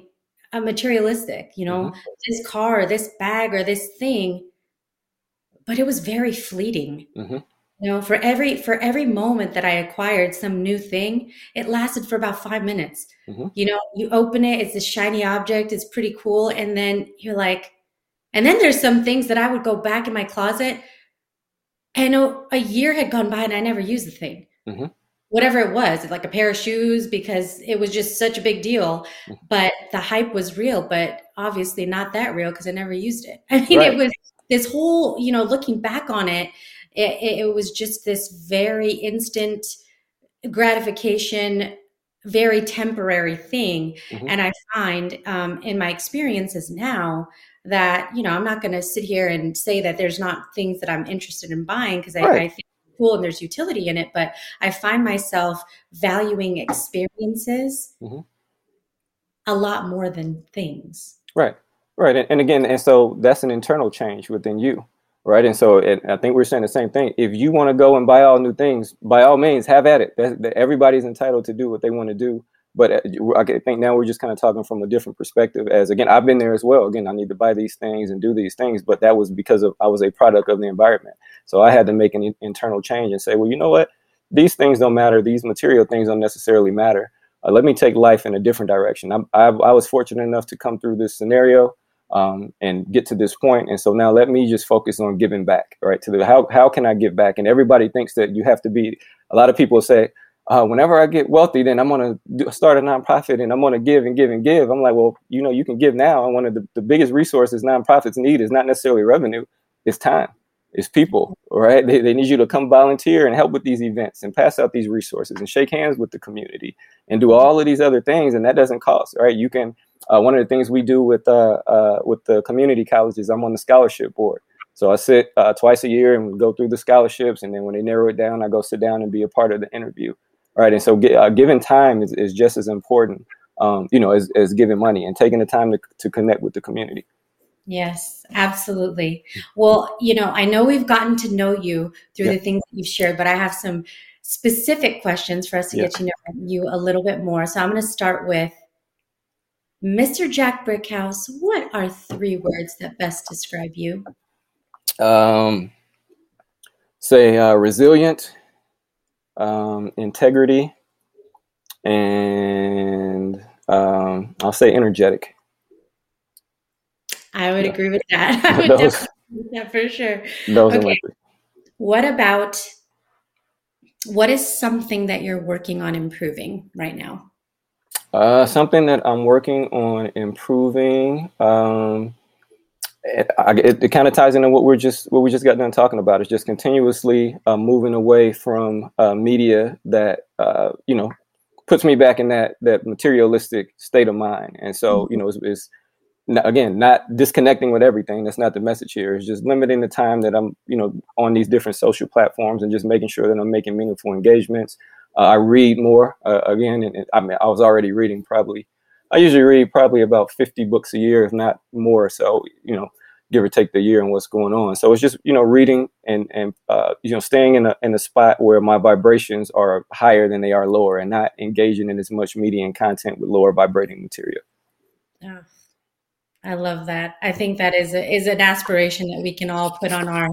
uh, materialistic you know mm-hmm. this car this bag or this thing but it was very fleeting mm-hmm. you know for every for every moment that i acquired some new thing it lasted for about five minutes mm-hmm. you know you open it it's a shiny object it's pretty cool and then you're like and then there's some things that i would go back in my closet and a, a year had gone by and I never used the thing. Mm-hmm. Whatever it was, like a pair of shoes, because it was just such a big deal. Mm-hmm. But the hype was real, but obviously not that real because I never used it. I mean, right. it was this whole, you know, looking back on it, it, it was just this very instant gratification very temporary thing. Mm-hmm. And I find um, in my experiences now that, you know, I'm not going to sit here and say that there's not things that I'm interested in buying because right. I, I, think cool and there's utility in it, but I find myself valuing experiences mm-hmm. a lot more than things. Right. Right. And, and again, and so that's an internal change within you right? And so it, I think we're saying the same thing. If you want to go and buy all new things, by all means, have at it. That, that everybody's entitled to do what they want to do. But uh, I think now we're just kind of talking from a different perspective. As again, I've been there as well. Again, I need to buy these things and do these things, but that was because of I was a product of the environment. So I had to make an internal change and say, well, you know what? These things don't matter. These material things don't necessarily matter. Uh, let me take life in a different direction. I, I, I was fortunate enough to come through this scenario um, and get to this point. And so now let me just focus on giving back, right? To the how how can I give back? And everybody thinks that you have to be. A lot of people say, uh, whenever I get wealthy, then I'm gonna do, start a nonprofit and I'm gonna give and give and give. I'm like, well, you know, you can give now. And one of the, the biggest resources nonprofits need is not necessarily revenue, it's time. It's people, right? They, they need you to come volunteer and help with these events and pass out these resources and shake hands with the community and do all of these other things. And that doesn't cost, right? You can uh, one of the things we do with uh, uh, with the community colleges, I'm on the scholarship board. So I sit uh, twice a year and go through the scholarships, and then when they narrow it down, I go sit down and be a part of the interview. Right, and so uh, giving time is, is just as important, um, you know, as, as giving money and taking the time to, to connect with the community. Yes, absolutely. Well, you know, I know we've gotten to know you through yeah. the things that you've shared, but I have some specific questions for us to yeah. get to know you a little bit more. So I'm going to start with Mr. Jack Brickhouse, what are three words that best describe you? Um, say uh, resilient, um, integrity, and um, I'll say energetic. I would yeah. agree with that. I would those, definitely that for sure. Those okay. What about what is something that you're working on improving right now? Uh, something that I'm working on improving. Um, it, it, it kind of ties into what we're just what we just got done talking about. Is just continuously uh, moving away from uh, media that uh, you know puts me back in that that materialistic state of mind. And so mm-hmm. you know, it's, it's not, again not disconnecting with everything. That's not the message here. It's just limiting the time that I'm you know on these different social platforms and just making sure that I'm making meaningful engagements. Uh, I read more uh, again, and, and, I mean, I was already reading probably. I usually read probably about 50 books a year, if not more. So you know, give or take the year and what's going on. So it's just you know reading and and uh, you know staying in a in a spot where my vibrations are higher than they are lower, and not engaging in as much media and content with lower vibrating material. Yeah. I love that. I think that is a, is an aspiration that we can all put on our,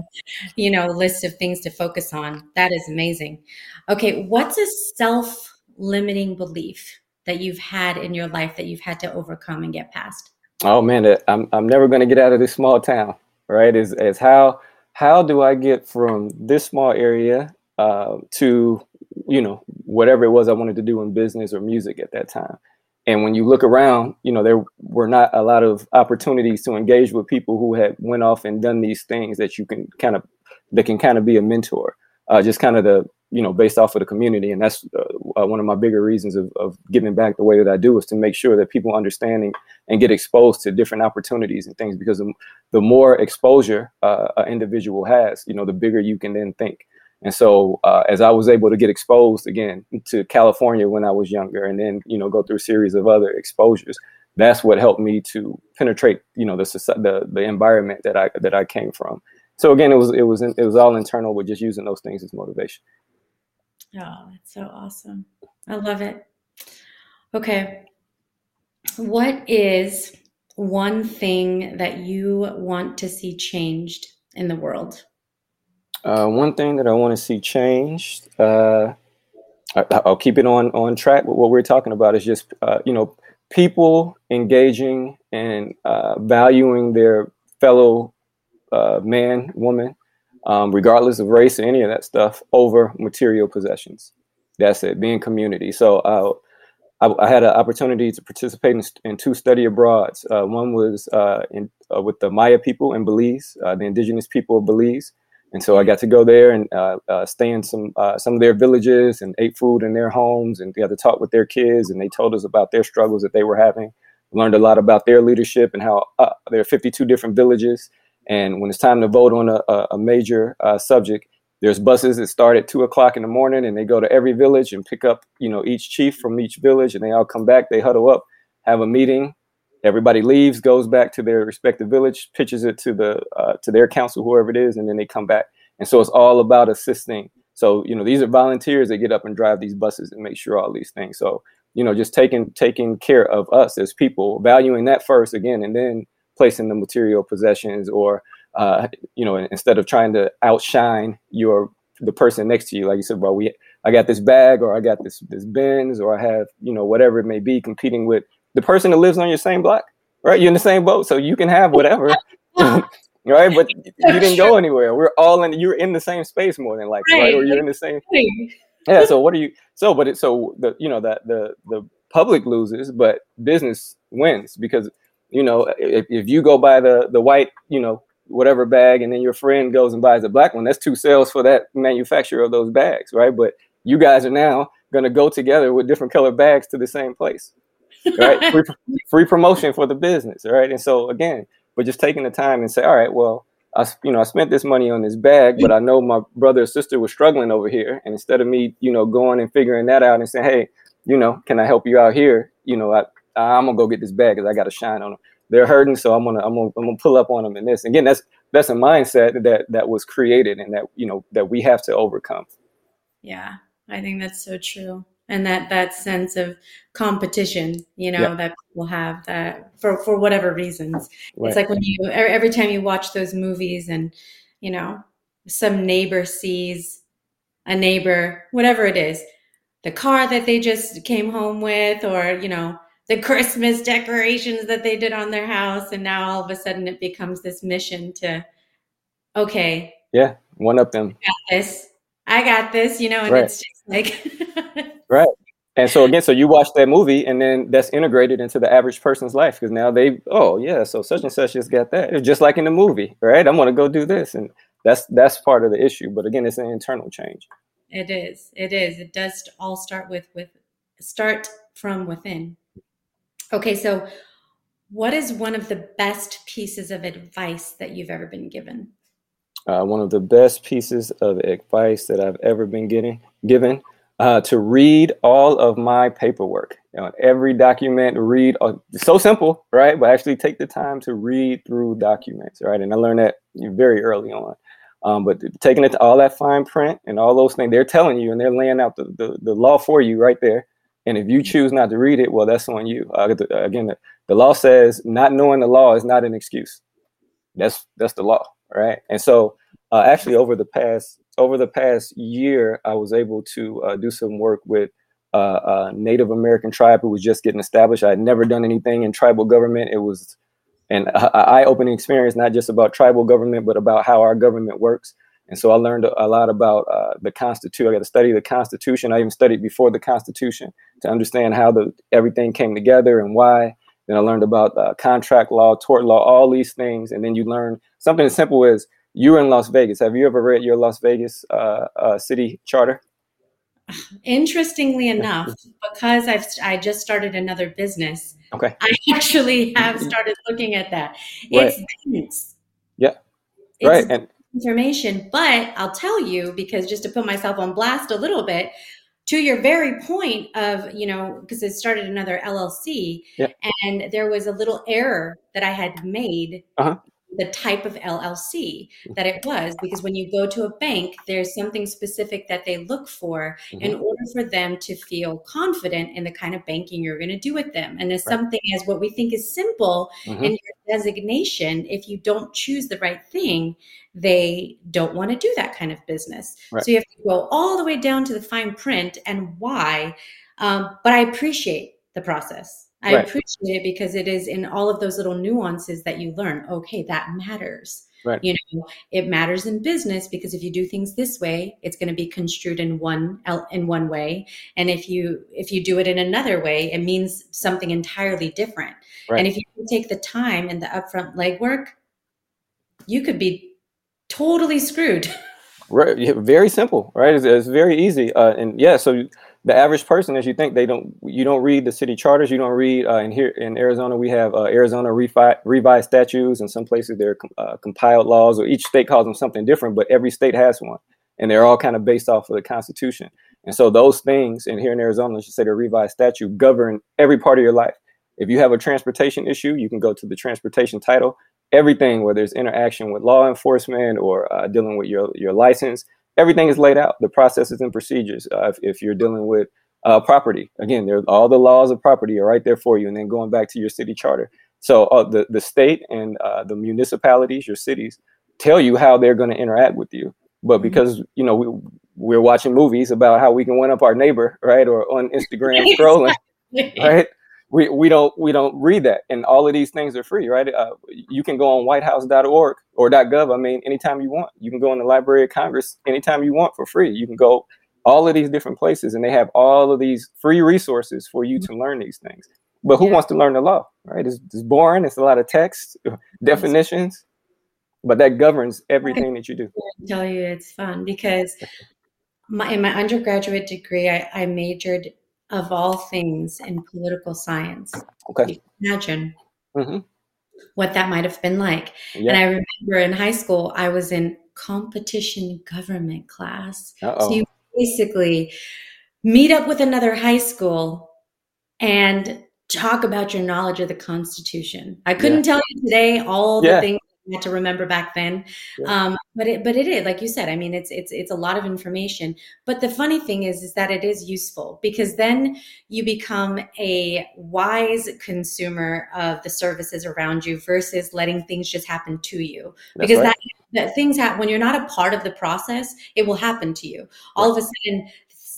you know, list of things to focus on. That is amazing. Okay, what's a self-limiting belief that you've had in your life that you've had to overcome and get past? Oh man, I'm I'm never going to get out of this small town, right? Is is how how do I get from this small area uh, to you know whatever it was I wanted to do in business or music at that time? and when you look around you know there were not a lot of opportunities to engage with people who had went off and done these things that you can kind of that can kind of be a mentor uh, just kind of the you know based off of the community and that's uh, one of my bigger reasons of, of giving back the way that i do is to make sure that people understanding and get exposed to different opportunities and things because the, the more exposure uh, an individual has you know the bigger you can then think and so, uh, as I was able to get exposed again to California when I was younger, and then you know go through a series of other exposures, that's what helped me to penetrate you know the the the environment that I that I came from. So again, it was it was it was all internal with just using those things as motivation. Oh, that's so awesome! I love it. Okay, what is one thing that you want to see changed in the world? Uh, one thing that I want to see changed, uh, I, will keep it on on track with what we're talking about is just uh, you know people engaging and uh, valuing their fellow uh, man, woman, um, regardless of race or any of that stuff, over material possessions. That's it, being community. So uh, I, I, had an opportunity to participate in, in two study abroads. one was in, with the Maya people in Belize, the indigenous people of Belize and so I got to go there and uh, uh, stay in some uh, some of their villages and ate food in their homes and got to talk with their kids. And they told us about their struggles that they were having. Learned a lot about their leadership and how uh, there are 52 different villages. And when it's time to vote on a, a major uh, subject, there's buses that start at two o'clock in the morning and they go to every village and pick up, you know, each chief from each village and they all come back, they huddle up, have a meeting. Everybody leaves, goes back to their respective village, pitches it to the uh, to their council, whoever it is, and then they come back. And so it's all about assisting. So you know, these are volunteers that get up and drive these buses and make sure all these things. So you know, just taking taking care of us as people, valuing that first again, and then placing the material possessions or uh, you know, instead of trying to outshine your the person next to you, like you said, well, we I got this bag or I got this this Benz or I have you know whatever it may be, competing with the person that lives on your same block, right? You're in the same boat, so you can have whatever, right? But you didn't go anywhere. We're all in. You're in the same space more than likely, right? right? Or you're in the same. Yeah. So what are you? So, but it so the you know that the the public loses, but business wins because you know if, if you go buy the the white you know whatever bag and then your friend goes and buys a black one that's two sales for that manufacturer of those bags right? But you guys are now going to go together with different color bags to the same place right? Free, free, promotion for the business right? And so again but just taking the time and say all right well i you know i spent this money on this bag but i know my brother or sister was struggling over here. And instead of me you know going and figuring that out and saying hey you know can i help you out here? You know i Ah, i'm gonna go get this bag because i got to shine on them they're hurting, so I'm gonna I'm gonna I'm gonna pull up on them in this. Again, that's that's a mindset that that was created and that you know that we have to overcome. Yeah, I think that's so true. And that that sense of competition, you know, yeah. that people have that for for whatever reasons. Right. It's like when you every time you watch those movies and you know some neighbor sees a neighbor, whatever it is, the car that they just came home with, or you know the Christmas decorations that they did on their house. And now all of a sudden it becomes this mission to, okay. Yeah, one up them. I got this. I got this, you know, and right. it's just like. right. And so again, so you watch that movie, and then that's integrated into the average person's life because now they, oh yeah, so such and such just got that. It's just like in the movie, right? I'm gonna go do this, and that's that's part of the issue. But again, it's an internal change. It is. It is. It does all start with with start from within. Okay, so what is one of the best pieces of advice that you've ever been given? Uh, one of the best pieces of advice that I've ever been getting given uh, to read all of my paperwork. You know, every document, read. Uh, so simple, right? But actually take the time to read through documents, right? And I learned that very early on. Um, but taking it to all that fine print and all those things, they're telling you and they're laying out the, the, the law for you right there. And if you choose not to read it, well, that's on you. Uh, the, again, the, the law says not knowing the law is not an excuse. That's that's the law, right? And so, uh, actually, over the past over the past year, I was able to uh, do some work with uh, a Native American tribe who was just getting established. I had never done anything in tribal government. It was an eye-opening experience, not just about tribal government, but about how our government works. And so I learned a lot about uh, the Constitution. I got to study the Constitution. I even studied before the Constitution to understand how the everything came together and why. Then I learned about uh, contract law, tort law, all these things. And then you learn something as simple as you're in Las Vegas. Have you ever read your Las Vegas uh, uh city charter? Interestingly enough, because I've I just started another business. Okay. I actually have started looking at that. It's right. dense. Yeah. It's right. And information. But I'll tell you, because just to put myself on blast a little bit, to your very point of, you know, because it started another LLC and there was a little error that I had made uh-huh the type of LLC that it was because when you go to a bank, there's something specific that they look for mm-hmm. in order for them to feel confident in the kind of banking you're going to do with them. And there's right. something as what we think is simple mm-hmm. in your designation, if you don't choose the right thing, they don't want to do that kind of business. Right. So you have to go all the way down to the fine print and why. Um, but I appreciate the process. I right. appreciate it because it is in all of those little nuances that you learn. Okay, that matters. Right. You know, it matters in business because if you do things this way, it's going to be construed in one in one way, and if you if you do it in another way, it means something entirely different. Right. And if you take the time and the upfront legwork, you could be totally screwed. Right. Very simple. Right. It's, it's very easy. Uh, and yeah, so the average person, as you think, they don't. You don't read the city charters. You don't read. Uh, in here in Arizona, we have uh, Arizona refi- revised statutes, and some places they're uh, compiled laws, or each state calls them something different. But every state has one. and they're all kind of based off of the Constitution. And so those things, and here in Arizona, let's just say the revised statute, govern every part of your life. If you have a transportation issue, you can go to the transportation title. Everything, whether it's interaction with law enforcement or uh, dealing with your, your license, everything is laid out. The processes and procedures. Uh, if, if, you're dealing with uh, property, again, there all the laws of property are right there for you. And then going back to your city charter. So uh, the the state and uh, the municipalities, your cities, tell you how they're going to interact with you. But mm-hmm. because you know we, we're watching movies about how we can win up our neighbor, right, or on Instagram scrolling, right? We, we don't we don't read that. And all of these things are free right? Uh, you can go on whitehouse.org or gov i mean anytime you want. You can go in the library of congress anytime you want for free. You can go all of these different places and they have all of these free resources for you to learn these things. But who yeah. wants to learn the law right? It's, it's boring. It's a lot of text definitions but that governs everything that you do. I tell you it's fun because my, in my undergraduate degree I, I majored of all things in political science. Okay. imagine mm-hmm. what that might have been like. Yeah. And I remember in high school, I was in competition government class. Uh-oh. So you basically meet up with another high school and talk about your knowledge of the Constitution. I couldn't yeah. tell you today all the things had to remember back then. Yeah. Um, but it, but it is like you said. I mean, it's it's it's a lot of information. But the funny thing is, is that it is useful because then you become a wise consumer of the services around you versus letting things just happen to you. That's because right. that that things happen when you're not a part of the process. It will happen to you. All of a sudden,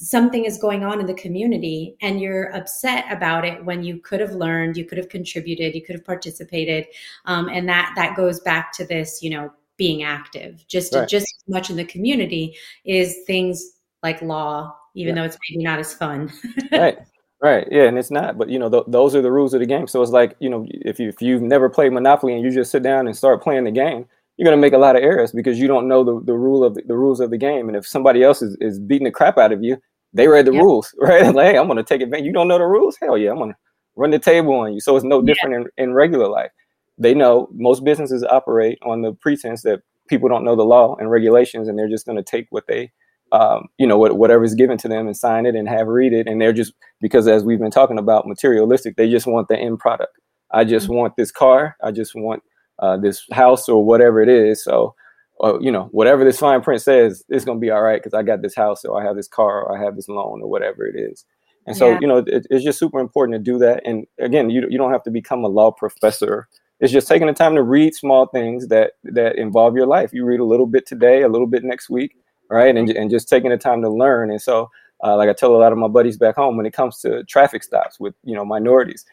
something is going on in the community and you're upset about it when you could have learned you could have contributed you could have participated um, and that that goes back to this you know being active. Just right. just as much in the community is things like law even yeah. though it's maybe not as fun. Right. Right. Yeah and it's not but you know th- those are the rules of the game. So it's like you know if, you, if you've never played monopoly and you just sit down and start playing the game you're going to make a lot of errors because you don't know the, the rule of the, the, rules of the game. And if somebody else is, is beating the crap out of you, they read the yep. rules, right? like, hey, I'm going to take advantage. You don't know the rules? Hell yeah, I'm going to run the table on you. So it's no different yeah. in, in regular life. They know most businesses operate on the pretense that people don't know the law and regulations, and they're just going to take what they, um, you know, what, whatever's given to them and sign it and have read it. And they're just because, as we've been talking about, materialistic. They just want the end product. I just mm-hmm. want this car. I just want uh, this house or whatever it is. So, uh, you know, whatever this fine print says, it's gonna be all right because I got this house or I have this car or I have this loan or whatever it is. And so, yeah. you know, it, it's just super important to do that. And again, you you don't have to become a law professor. It's just taking the time to read small things that that involve your life. You read a little bit today, a little bit next week, right? And and just taking the time to learn. And so, uh, like I tell a lot of my buddies back home, when it comes to traffic stops with you know minorities,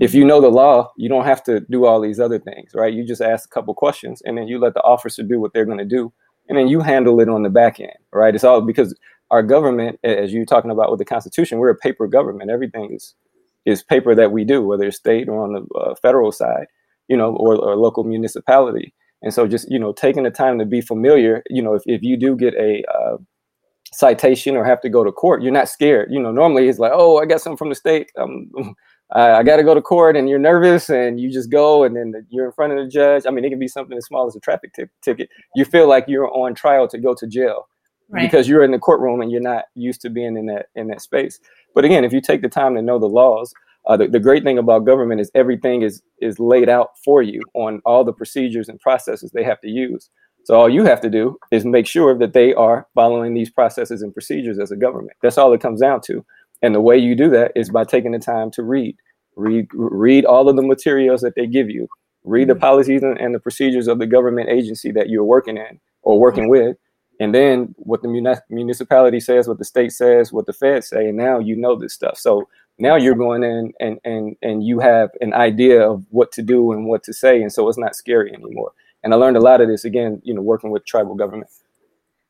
if you know the law, you don't have to do all these other things, right? You just ask a couple questions and then you let the officer do what they're going to do. And then you handle it on the back end, right? It's all because our government, as you're talking about with the Constitution, we're a paper government. Everything is is paper that we do, whether it's state or on the uh, federal side, you know, or, or local municipality. And so just, you know, taking the time to be familiar, you know, if, if you do get a uh, citation or have to go to court, you're not scared. You know, normally it's like, oh, I got something from the state. Um, I, I got to go to court and you're nervous and you just go and then you're in front of the judge. I mean, it can be something as small as a traffic t- ticket. You feel like you're on trial to go to jail right. because you're in the courtroom and you're not used to being in that in that space. But again, if you take the time to know the laws, uh, the, the great thing about government is everything is is laid out for you on all the procedures and processes they have to use. So all you have to do is make sure that they are following these processes and procedures as a government. That's all it comes down to. And the way you do that is by taking the time to read, read, read all of the materials that they give you, read the mm-hmm. policies and, and the procedures of the government agency that you're working in or working with, and then what the municipality says, what the state says, what the feds say, and now you know this stuff. So now you're going in and and and you have an idea of what to do and what to say, and so it's not scary anymore. And I learned a lot of this again, you know, working with tribal government.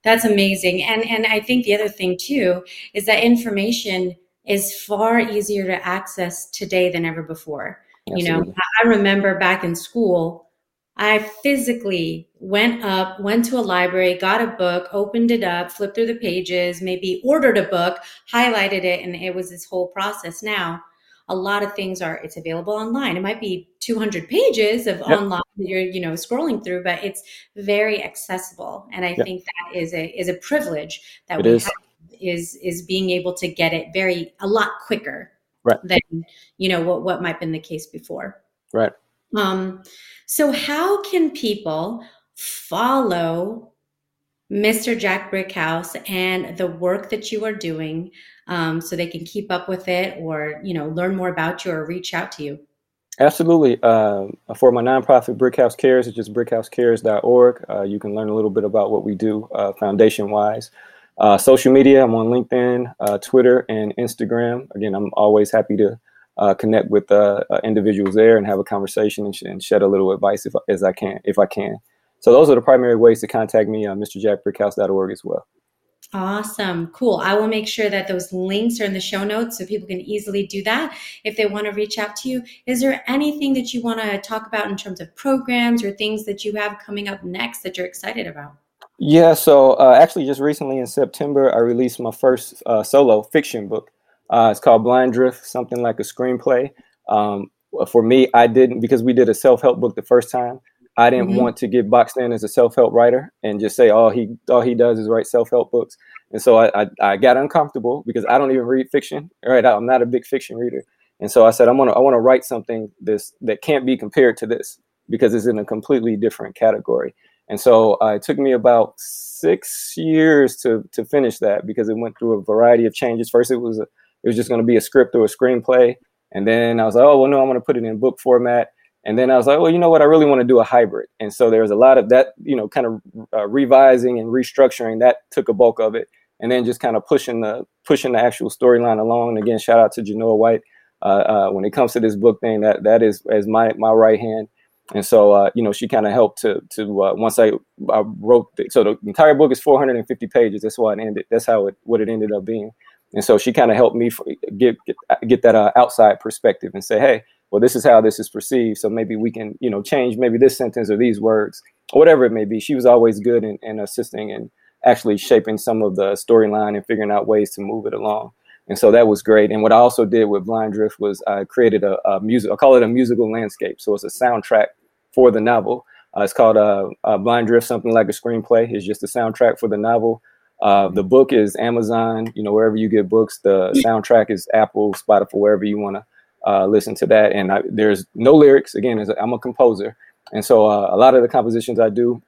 That's amazing. And and I think the other thing too is that information is far easier to access today than ever before. Absolutely. You know, I remember back in school, I physically went up, went to a library, got a book, opened it up, flipped through the pages, maybe ordered a book, highlighted it, and it was this whole process. Now, a lot of things are it's available online it might be 200 pages of yep. online that you're you know scrolling through but it's very accessible and i yep. think that is a is a privilege that it we is. have is is being able to get it very a lot quicker right. than you know what what might have been the case before right um so how can people follow Mr. Jack Brickhouse and the work that you are doing um, so they can keep up with it or, you know, learn more about you or reach out to you? Absolutely. Uh, for my nonprofit Brickhouse Cares, it's just brickhousecares.org. Uh, you can learn a little bit about what we do uh, foundation wise. Uh, social media, I'm on LinkedIn, uh, Twitter, and Instagram. Again, I'm always happy to uh, connect with individuals there and have a conversation and, sh- and, shed a little advice if, as I can, if I can. So those are the primary ways to contact me on mrjackbrickhouse.org as well. Awesome. Cool. I will make sure that those links are in the show notes so people can easily do that if they want to reach out to you. Is there anything that you want to talk about in terms of programs or things that you have coming up next that you're excited about? Yeah, so uh, actually, just recently in September, I released my first uh, solo fiction book. Uh, it's called Blind Drift, something like a screenplay. Um, for me, I didn't because we did a self help book the first time. I didn't mm-hmm. want to get boxed in as a self-help writer and just say all he all he does is write self-help books. And so I, I, I got uncomfortable because I don't even read fiction. Right, I'm not a big fiction reader. And so I said I'm gonna I want to write something this that can't be compared to this because it's in a completely different category. And so uh, it took me about six years to to finish that because it went through a variety of changes. First, it was a, it was just going to be a script or a screenplay, and then I was like, oh well, no, I'm going to put it in book format. And then I was like, well, you know what? I really want to do a hybrid. And so there was a lot of that, you know, kind of uh, revising and restructuring that took a bulk of it. And then just kind of pushing the pushing the actual storyline along. And again, shout out to Genoa White. Uh, uh, when it comes to this book thing, that that is as my my right hand. And so, uh, you know, she kind of helped to to uh, once I, I wrote the, so the entire book is 450 pages. That's why it ended. That's how it what it ended up being. And so she kind of helped me get get, get that uh, outside perspective and say, hey, well, this is how this is perceived. So maybe we can, you know, change maybe this sentence or these words, or whatever it may be. She was always good in, in assisting and actually shaping some of the storyline and figuring out ways to move it along. And so that was great. And what I also did with Blind Drift was I created a, a music, I call it a musical landscape. So it's a soundtrack for the novel. Uh, it's called uh, uh, Blind Drift, something like a screenplay. It's just a soundtrack for the novel. Uh, the book is Amazon, you know, wherever you get books. The soundtrack is Apple, Spotify, wherever you want to uh, listen to that. And I, there's no lyrics. Again, I'm a composer, and so uh, a lot of the compositions I do,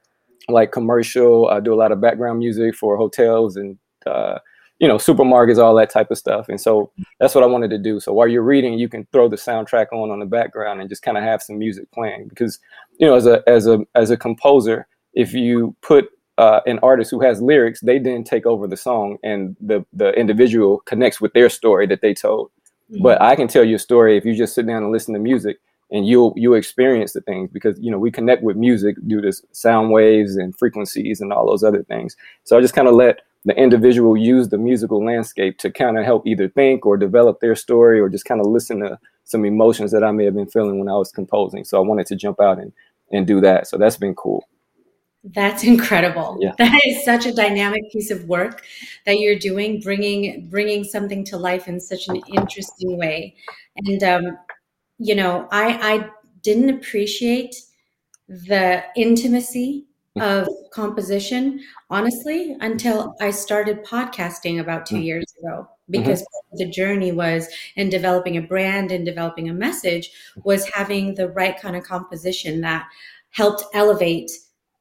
like commercial, I do a lot of background music for hotels and uh, you know supermarkets, all that type of stuff. And so that's what I wanted to do. So while you're reading, you can throw the soundtrack on on the background and just kind of have some music playing because you know as a as a as a composer, if you put uh, an artist who has lyrics, they then take over the song, and the the individual connects with their story that they told. But mm-hmm. I can tell you a story if you just sit down and listen to music and you'll you'll experience the things because you know we connect with music due to sound waves and frequencies and all those other things. So I just kind of let the individual use the musical landscape to kind of help either think or develop their story or just kind of listen to some emotions that I may have been feeling when I was composing. So I wanted to jump out and and do that. So that's been cool. That's incredible. Yeah. That is such a dynamic piece of work that you're doing, bringing bringing something to life in such an interesting way. And um, you know, I I didn't appreciate the intimacy of composition honestly until I started podcasting about two mm. years ago because mm-hmm. the journey was in developing a brand and developing a message was having the right kind of composition that helped elevate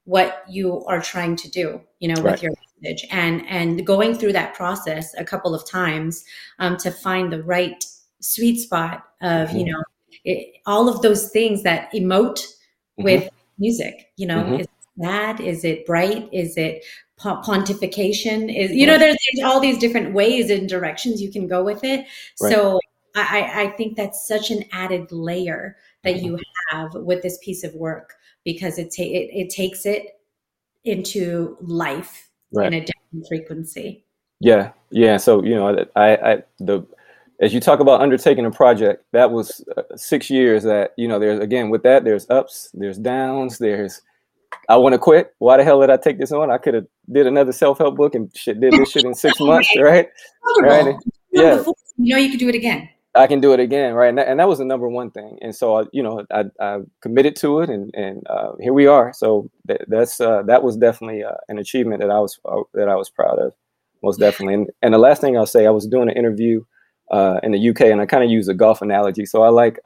what you are trying to do you know right. with your message and and going through that process a couple of times um, to find the right sweet spot of mm-hmm. you know it, all of those things that emote mm-hmm. with music you know mm-hmm. is it sad is it bright is it pontification is you know there's, there's, all these different ways and directions you can go with it right. so I, I think that's such an added layer that mm-hmm. you have with this piece of work because it, ta- it, it takes it into life right. in a different frequency. Yeah, yeah. So you know, I, I, the as you talk about undertaking a project, that was uh, six years. That you know, there's again with that, there's ups, there's downs, there's I want to quit. Why the hell did I take this on? I could have did another self help book and shit, did this shit in six months, right? Right? Yeah. You know, you could do it again. I can do it again, right? And that, and that was the number one thing. And so, uh, you know, I, I committed to it, and and uh, here we are. So th- that's uh, that was definitely uh, an achievement that I was uh, that I was proud of, most definitely. And and the last thing I'll say, I was doing an interview uh, in the UK, and I kind of use a golf analogy. So I like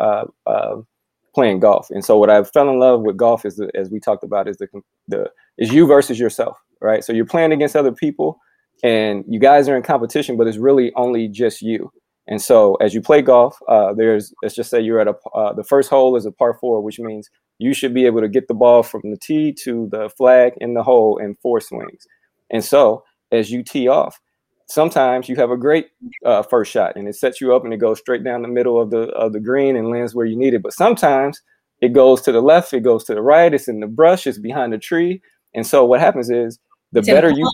playing golf, and so what I fell in love with golf is, the, as we talked about, is the the is you versus yourself, right? So you're playing against other people, and you guys are in competition, but it's really only just you and so as you play golf, uh, there's let's just say you're at a uh, the first hole is a par four, which means you should be able to get the ball from the tee to the flag in the hole in four swings. And so as you tee off, sometimes you have a great uh, first shot and it sets you up and it goes straight down the middle of the of the green and lands where you need it. But sometimes it goes to the left, it goes to the right, it's in the brush, it's behind a tree. And so what happens is the it's better you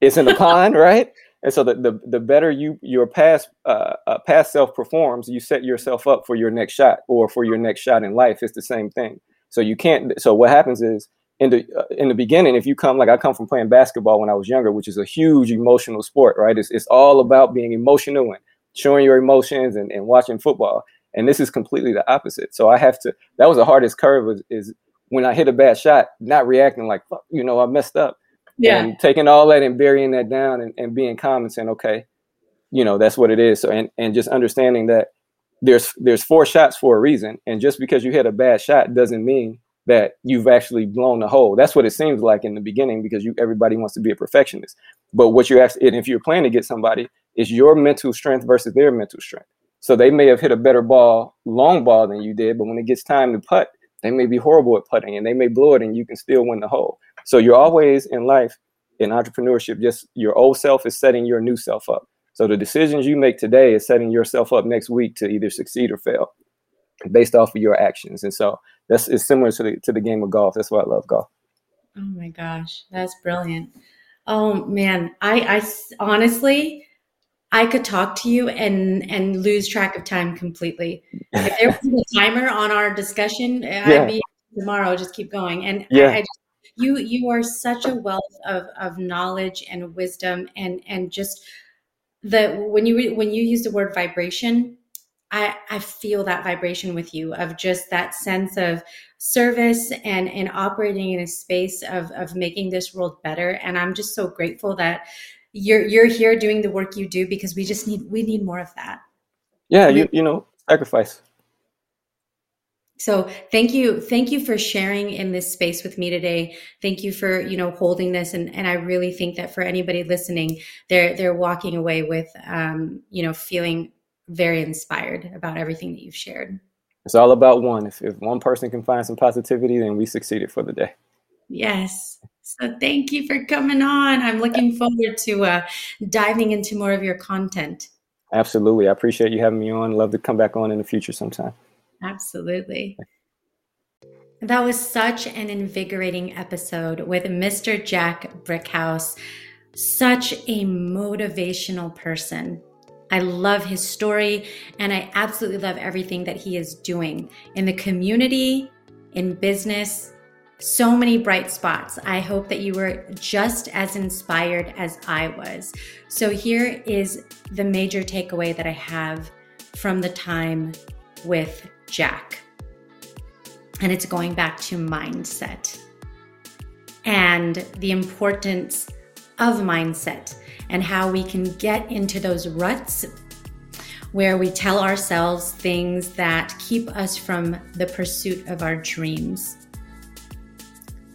it's in the pond, right? And so the, the, the better you your past uh, uh, past self performs, you set yourself up for your next shot or for your next shot in life. It's the same thing. So you can't. So what happens is in the uh, in the beginning, if you come like I come from playing basketball when I was younger, which is a huge emotional sport, right? It's it's all about being emotional and showing your emotions and, and watching football. And this is completely the opposite. So I have to. That was the hardest curve. Is, is when I hit a bad shot, not reacting like you know I messed up yeah. and taking all that and burying that down and, and being calm and saying, okay, you know, that's what it is. So and, and just understanding that there's there's four shots for a reason. And just because you hit a bad shot doesn't mean that you've actually blown the hole. That's what it seems like in the beginning because you everybody wants to be a perfectionist. But what you're actually, if you're playing to get somebody, is your mental strength versus their mental strength. So they may have hit a better ball, long ball than you did, but when it gets time to putt, they may be horrible at putting and they may blow it and you can still win the hole. So you're always in life, in entrepreneurship, just your old self is setting your new self up. So the decisions you make today is setting yourself up next week to either succeed or fail based off of your actions. And so that's is similar to the to the game of golf. That's why I love golf. Oh my gosh, that's brilliant. Oh man, I I honestly I could talk to you and and lose track of time completely. If there was a timer on our discussion, yeah. I'd be tomorrow. Just keep going. And yeah. I, I just you you are such a wealth of of knowledge and wisdom and and just the when you when you use the word vibration I, I feel that vibration with you of just that sense of service and and operating in a space of of making this world better. And i'm just so grateful that you're you're here doing the work you do because we just need we need more of that. Yeah you you know sacrifice so thank you thank you for sharing in this space with me today. Thank you for you know holding this and and i really think that for anybody listening they're they're walking away with um you know feeling very inspired about everything that you've shared. It's all about one. If, if one person can find some positivity then we succeeded for the day. Yes. So thank you for coming on. I'm looking forward to uh diving into more of your content. Absolutely. I appreciate you having me on. Love to come back on in the future sometime Absolutely. That was such an invigorating episode with Mr. Jack Brickhouse. Such a motivational person. I love his story and I absolutely love everything that he is doing in the community, in business. So many bright spots. I hope that you were just as inspired as I was. So, here is the major takeaway that I have from the time with Jack. And it's going back to mindset and the importance of mindset and how we can get into those ruts where we tell ourselves things that keep us from the pursuit of our dreams.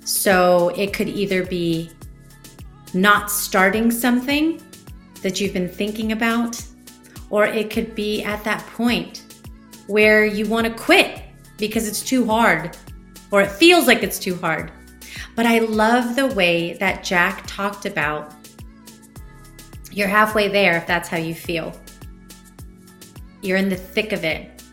So it could either be not starting something that you've been thinking about, or it could be at that point where you want to quit because it's too hard or it feels like it's too hard. But I love the way that Jack talked about you're halfway there if that's how you feel. You're in the thick of it.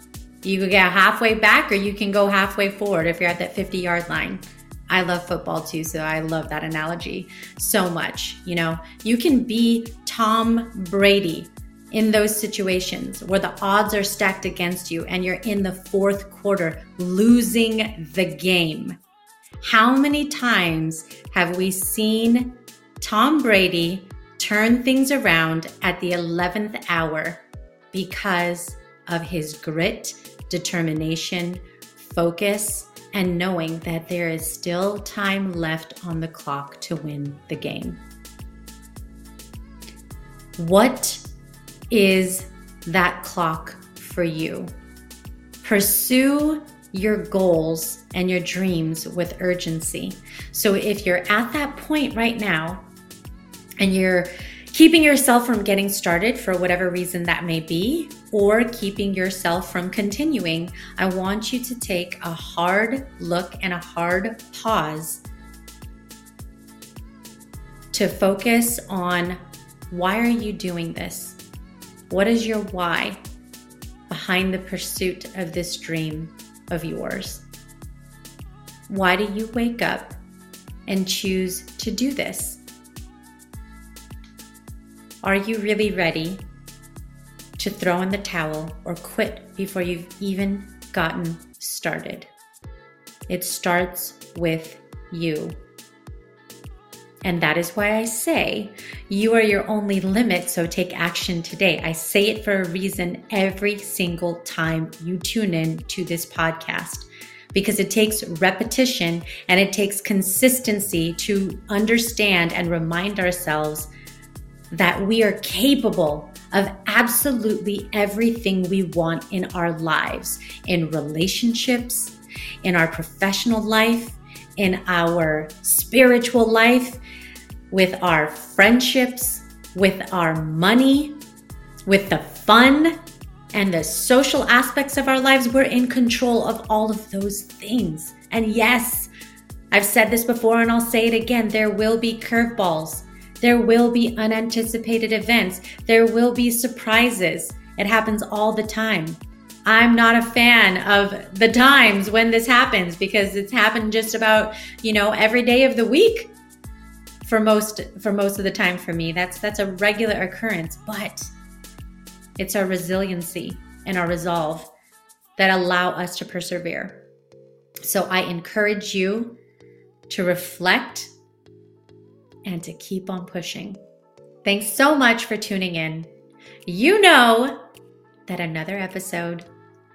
You can get halfway back or you can go halfway forward if you're at that 50 yard line. I love football too, so I love that analogy so much. You know, you can be Tom Brady in those situations where the odds are stacked against you and you're in the fourth quarter losing the game. How many times have we seen Tom Brady turn things around at the 11th hour because of his grit, determination, focus, and knowing that there is still time left on the clock to win the game. What is that clock for you? Pursue your goals and your dreams with urgency. So if you're at that point right now and you're keeping yourself from getting started for whatever reason that may be, or keeping yourself from continuing, I want you to take a hard look and a hard pause to focus on why are you doing this? What is your why behind the pursuit of this dream of yours? Why do you wake up and choose to do this? Are you really ready to throw in the towel or quit before you've even gotten started? It starts with you. And that is why I say you are your only limit, so take action today. I say it for a reason every single time you tune in to this podcast because it takes repetition and it takes consistency to understand and remind ourselves that we are capable of absolutely everything we want in our lives, in relationships, in our professional life, in our spiritual life, with our friendships, with our money, with the fun and the social aspects of our lives. We're in control of all of those things. And yes, I've said this before and I'll say it again there will be curveballs. There will be unanticipated events. There will be surprises. It happens all the time. I'm not a fan of the times when this happens because it's happened just about, you know, every day of the week for most for most of the time for me. That's that's a regular occurrence, but it's our resiliency and our resolve that allow us to persevere. So I encourage you to reflect and to keep on pushing. Thanks so much for tuning in. You know that another episode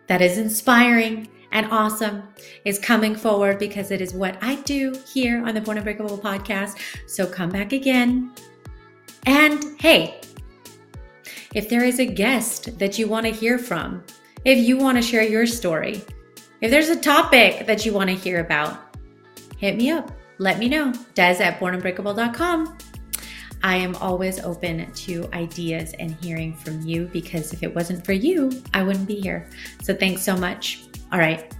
that is inspiring and awesome is coming forward because it is what I do here on the Born Unbreakable podcast. So come back again. And hey, if there is a guest that you want to hear from, if you want to share your story, if there's a topic that you want to hear about, hit me up let me know. Des at bornunbreakable.com. I am always open to ideas and hearing from you because if it wasn't for you, I wouldn't be here. So thanks so much. All right.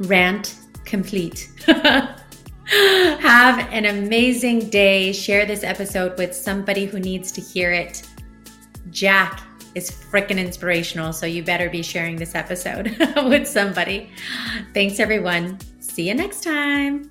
Rant complete. Have an amazing day. Share this episode with somebody who needs to hear it. Jack is freaking inspirational, so you better be sharing this episode with somebody. Thanks, everyone. See you next time.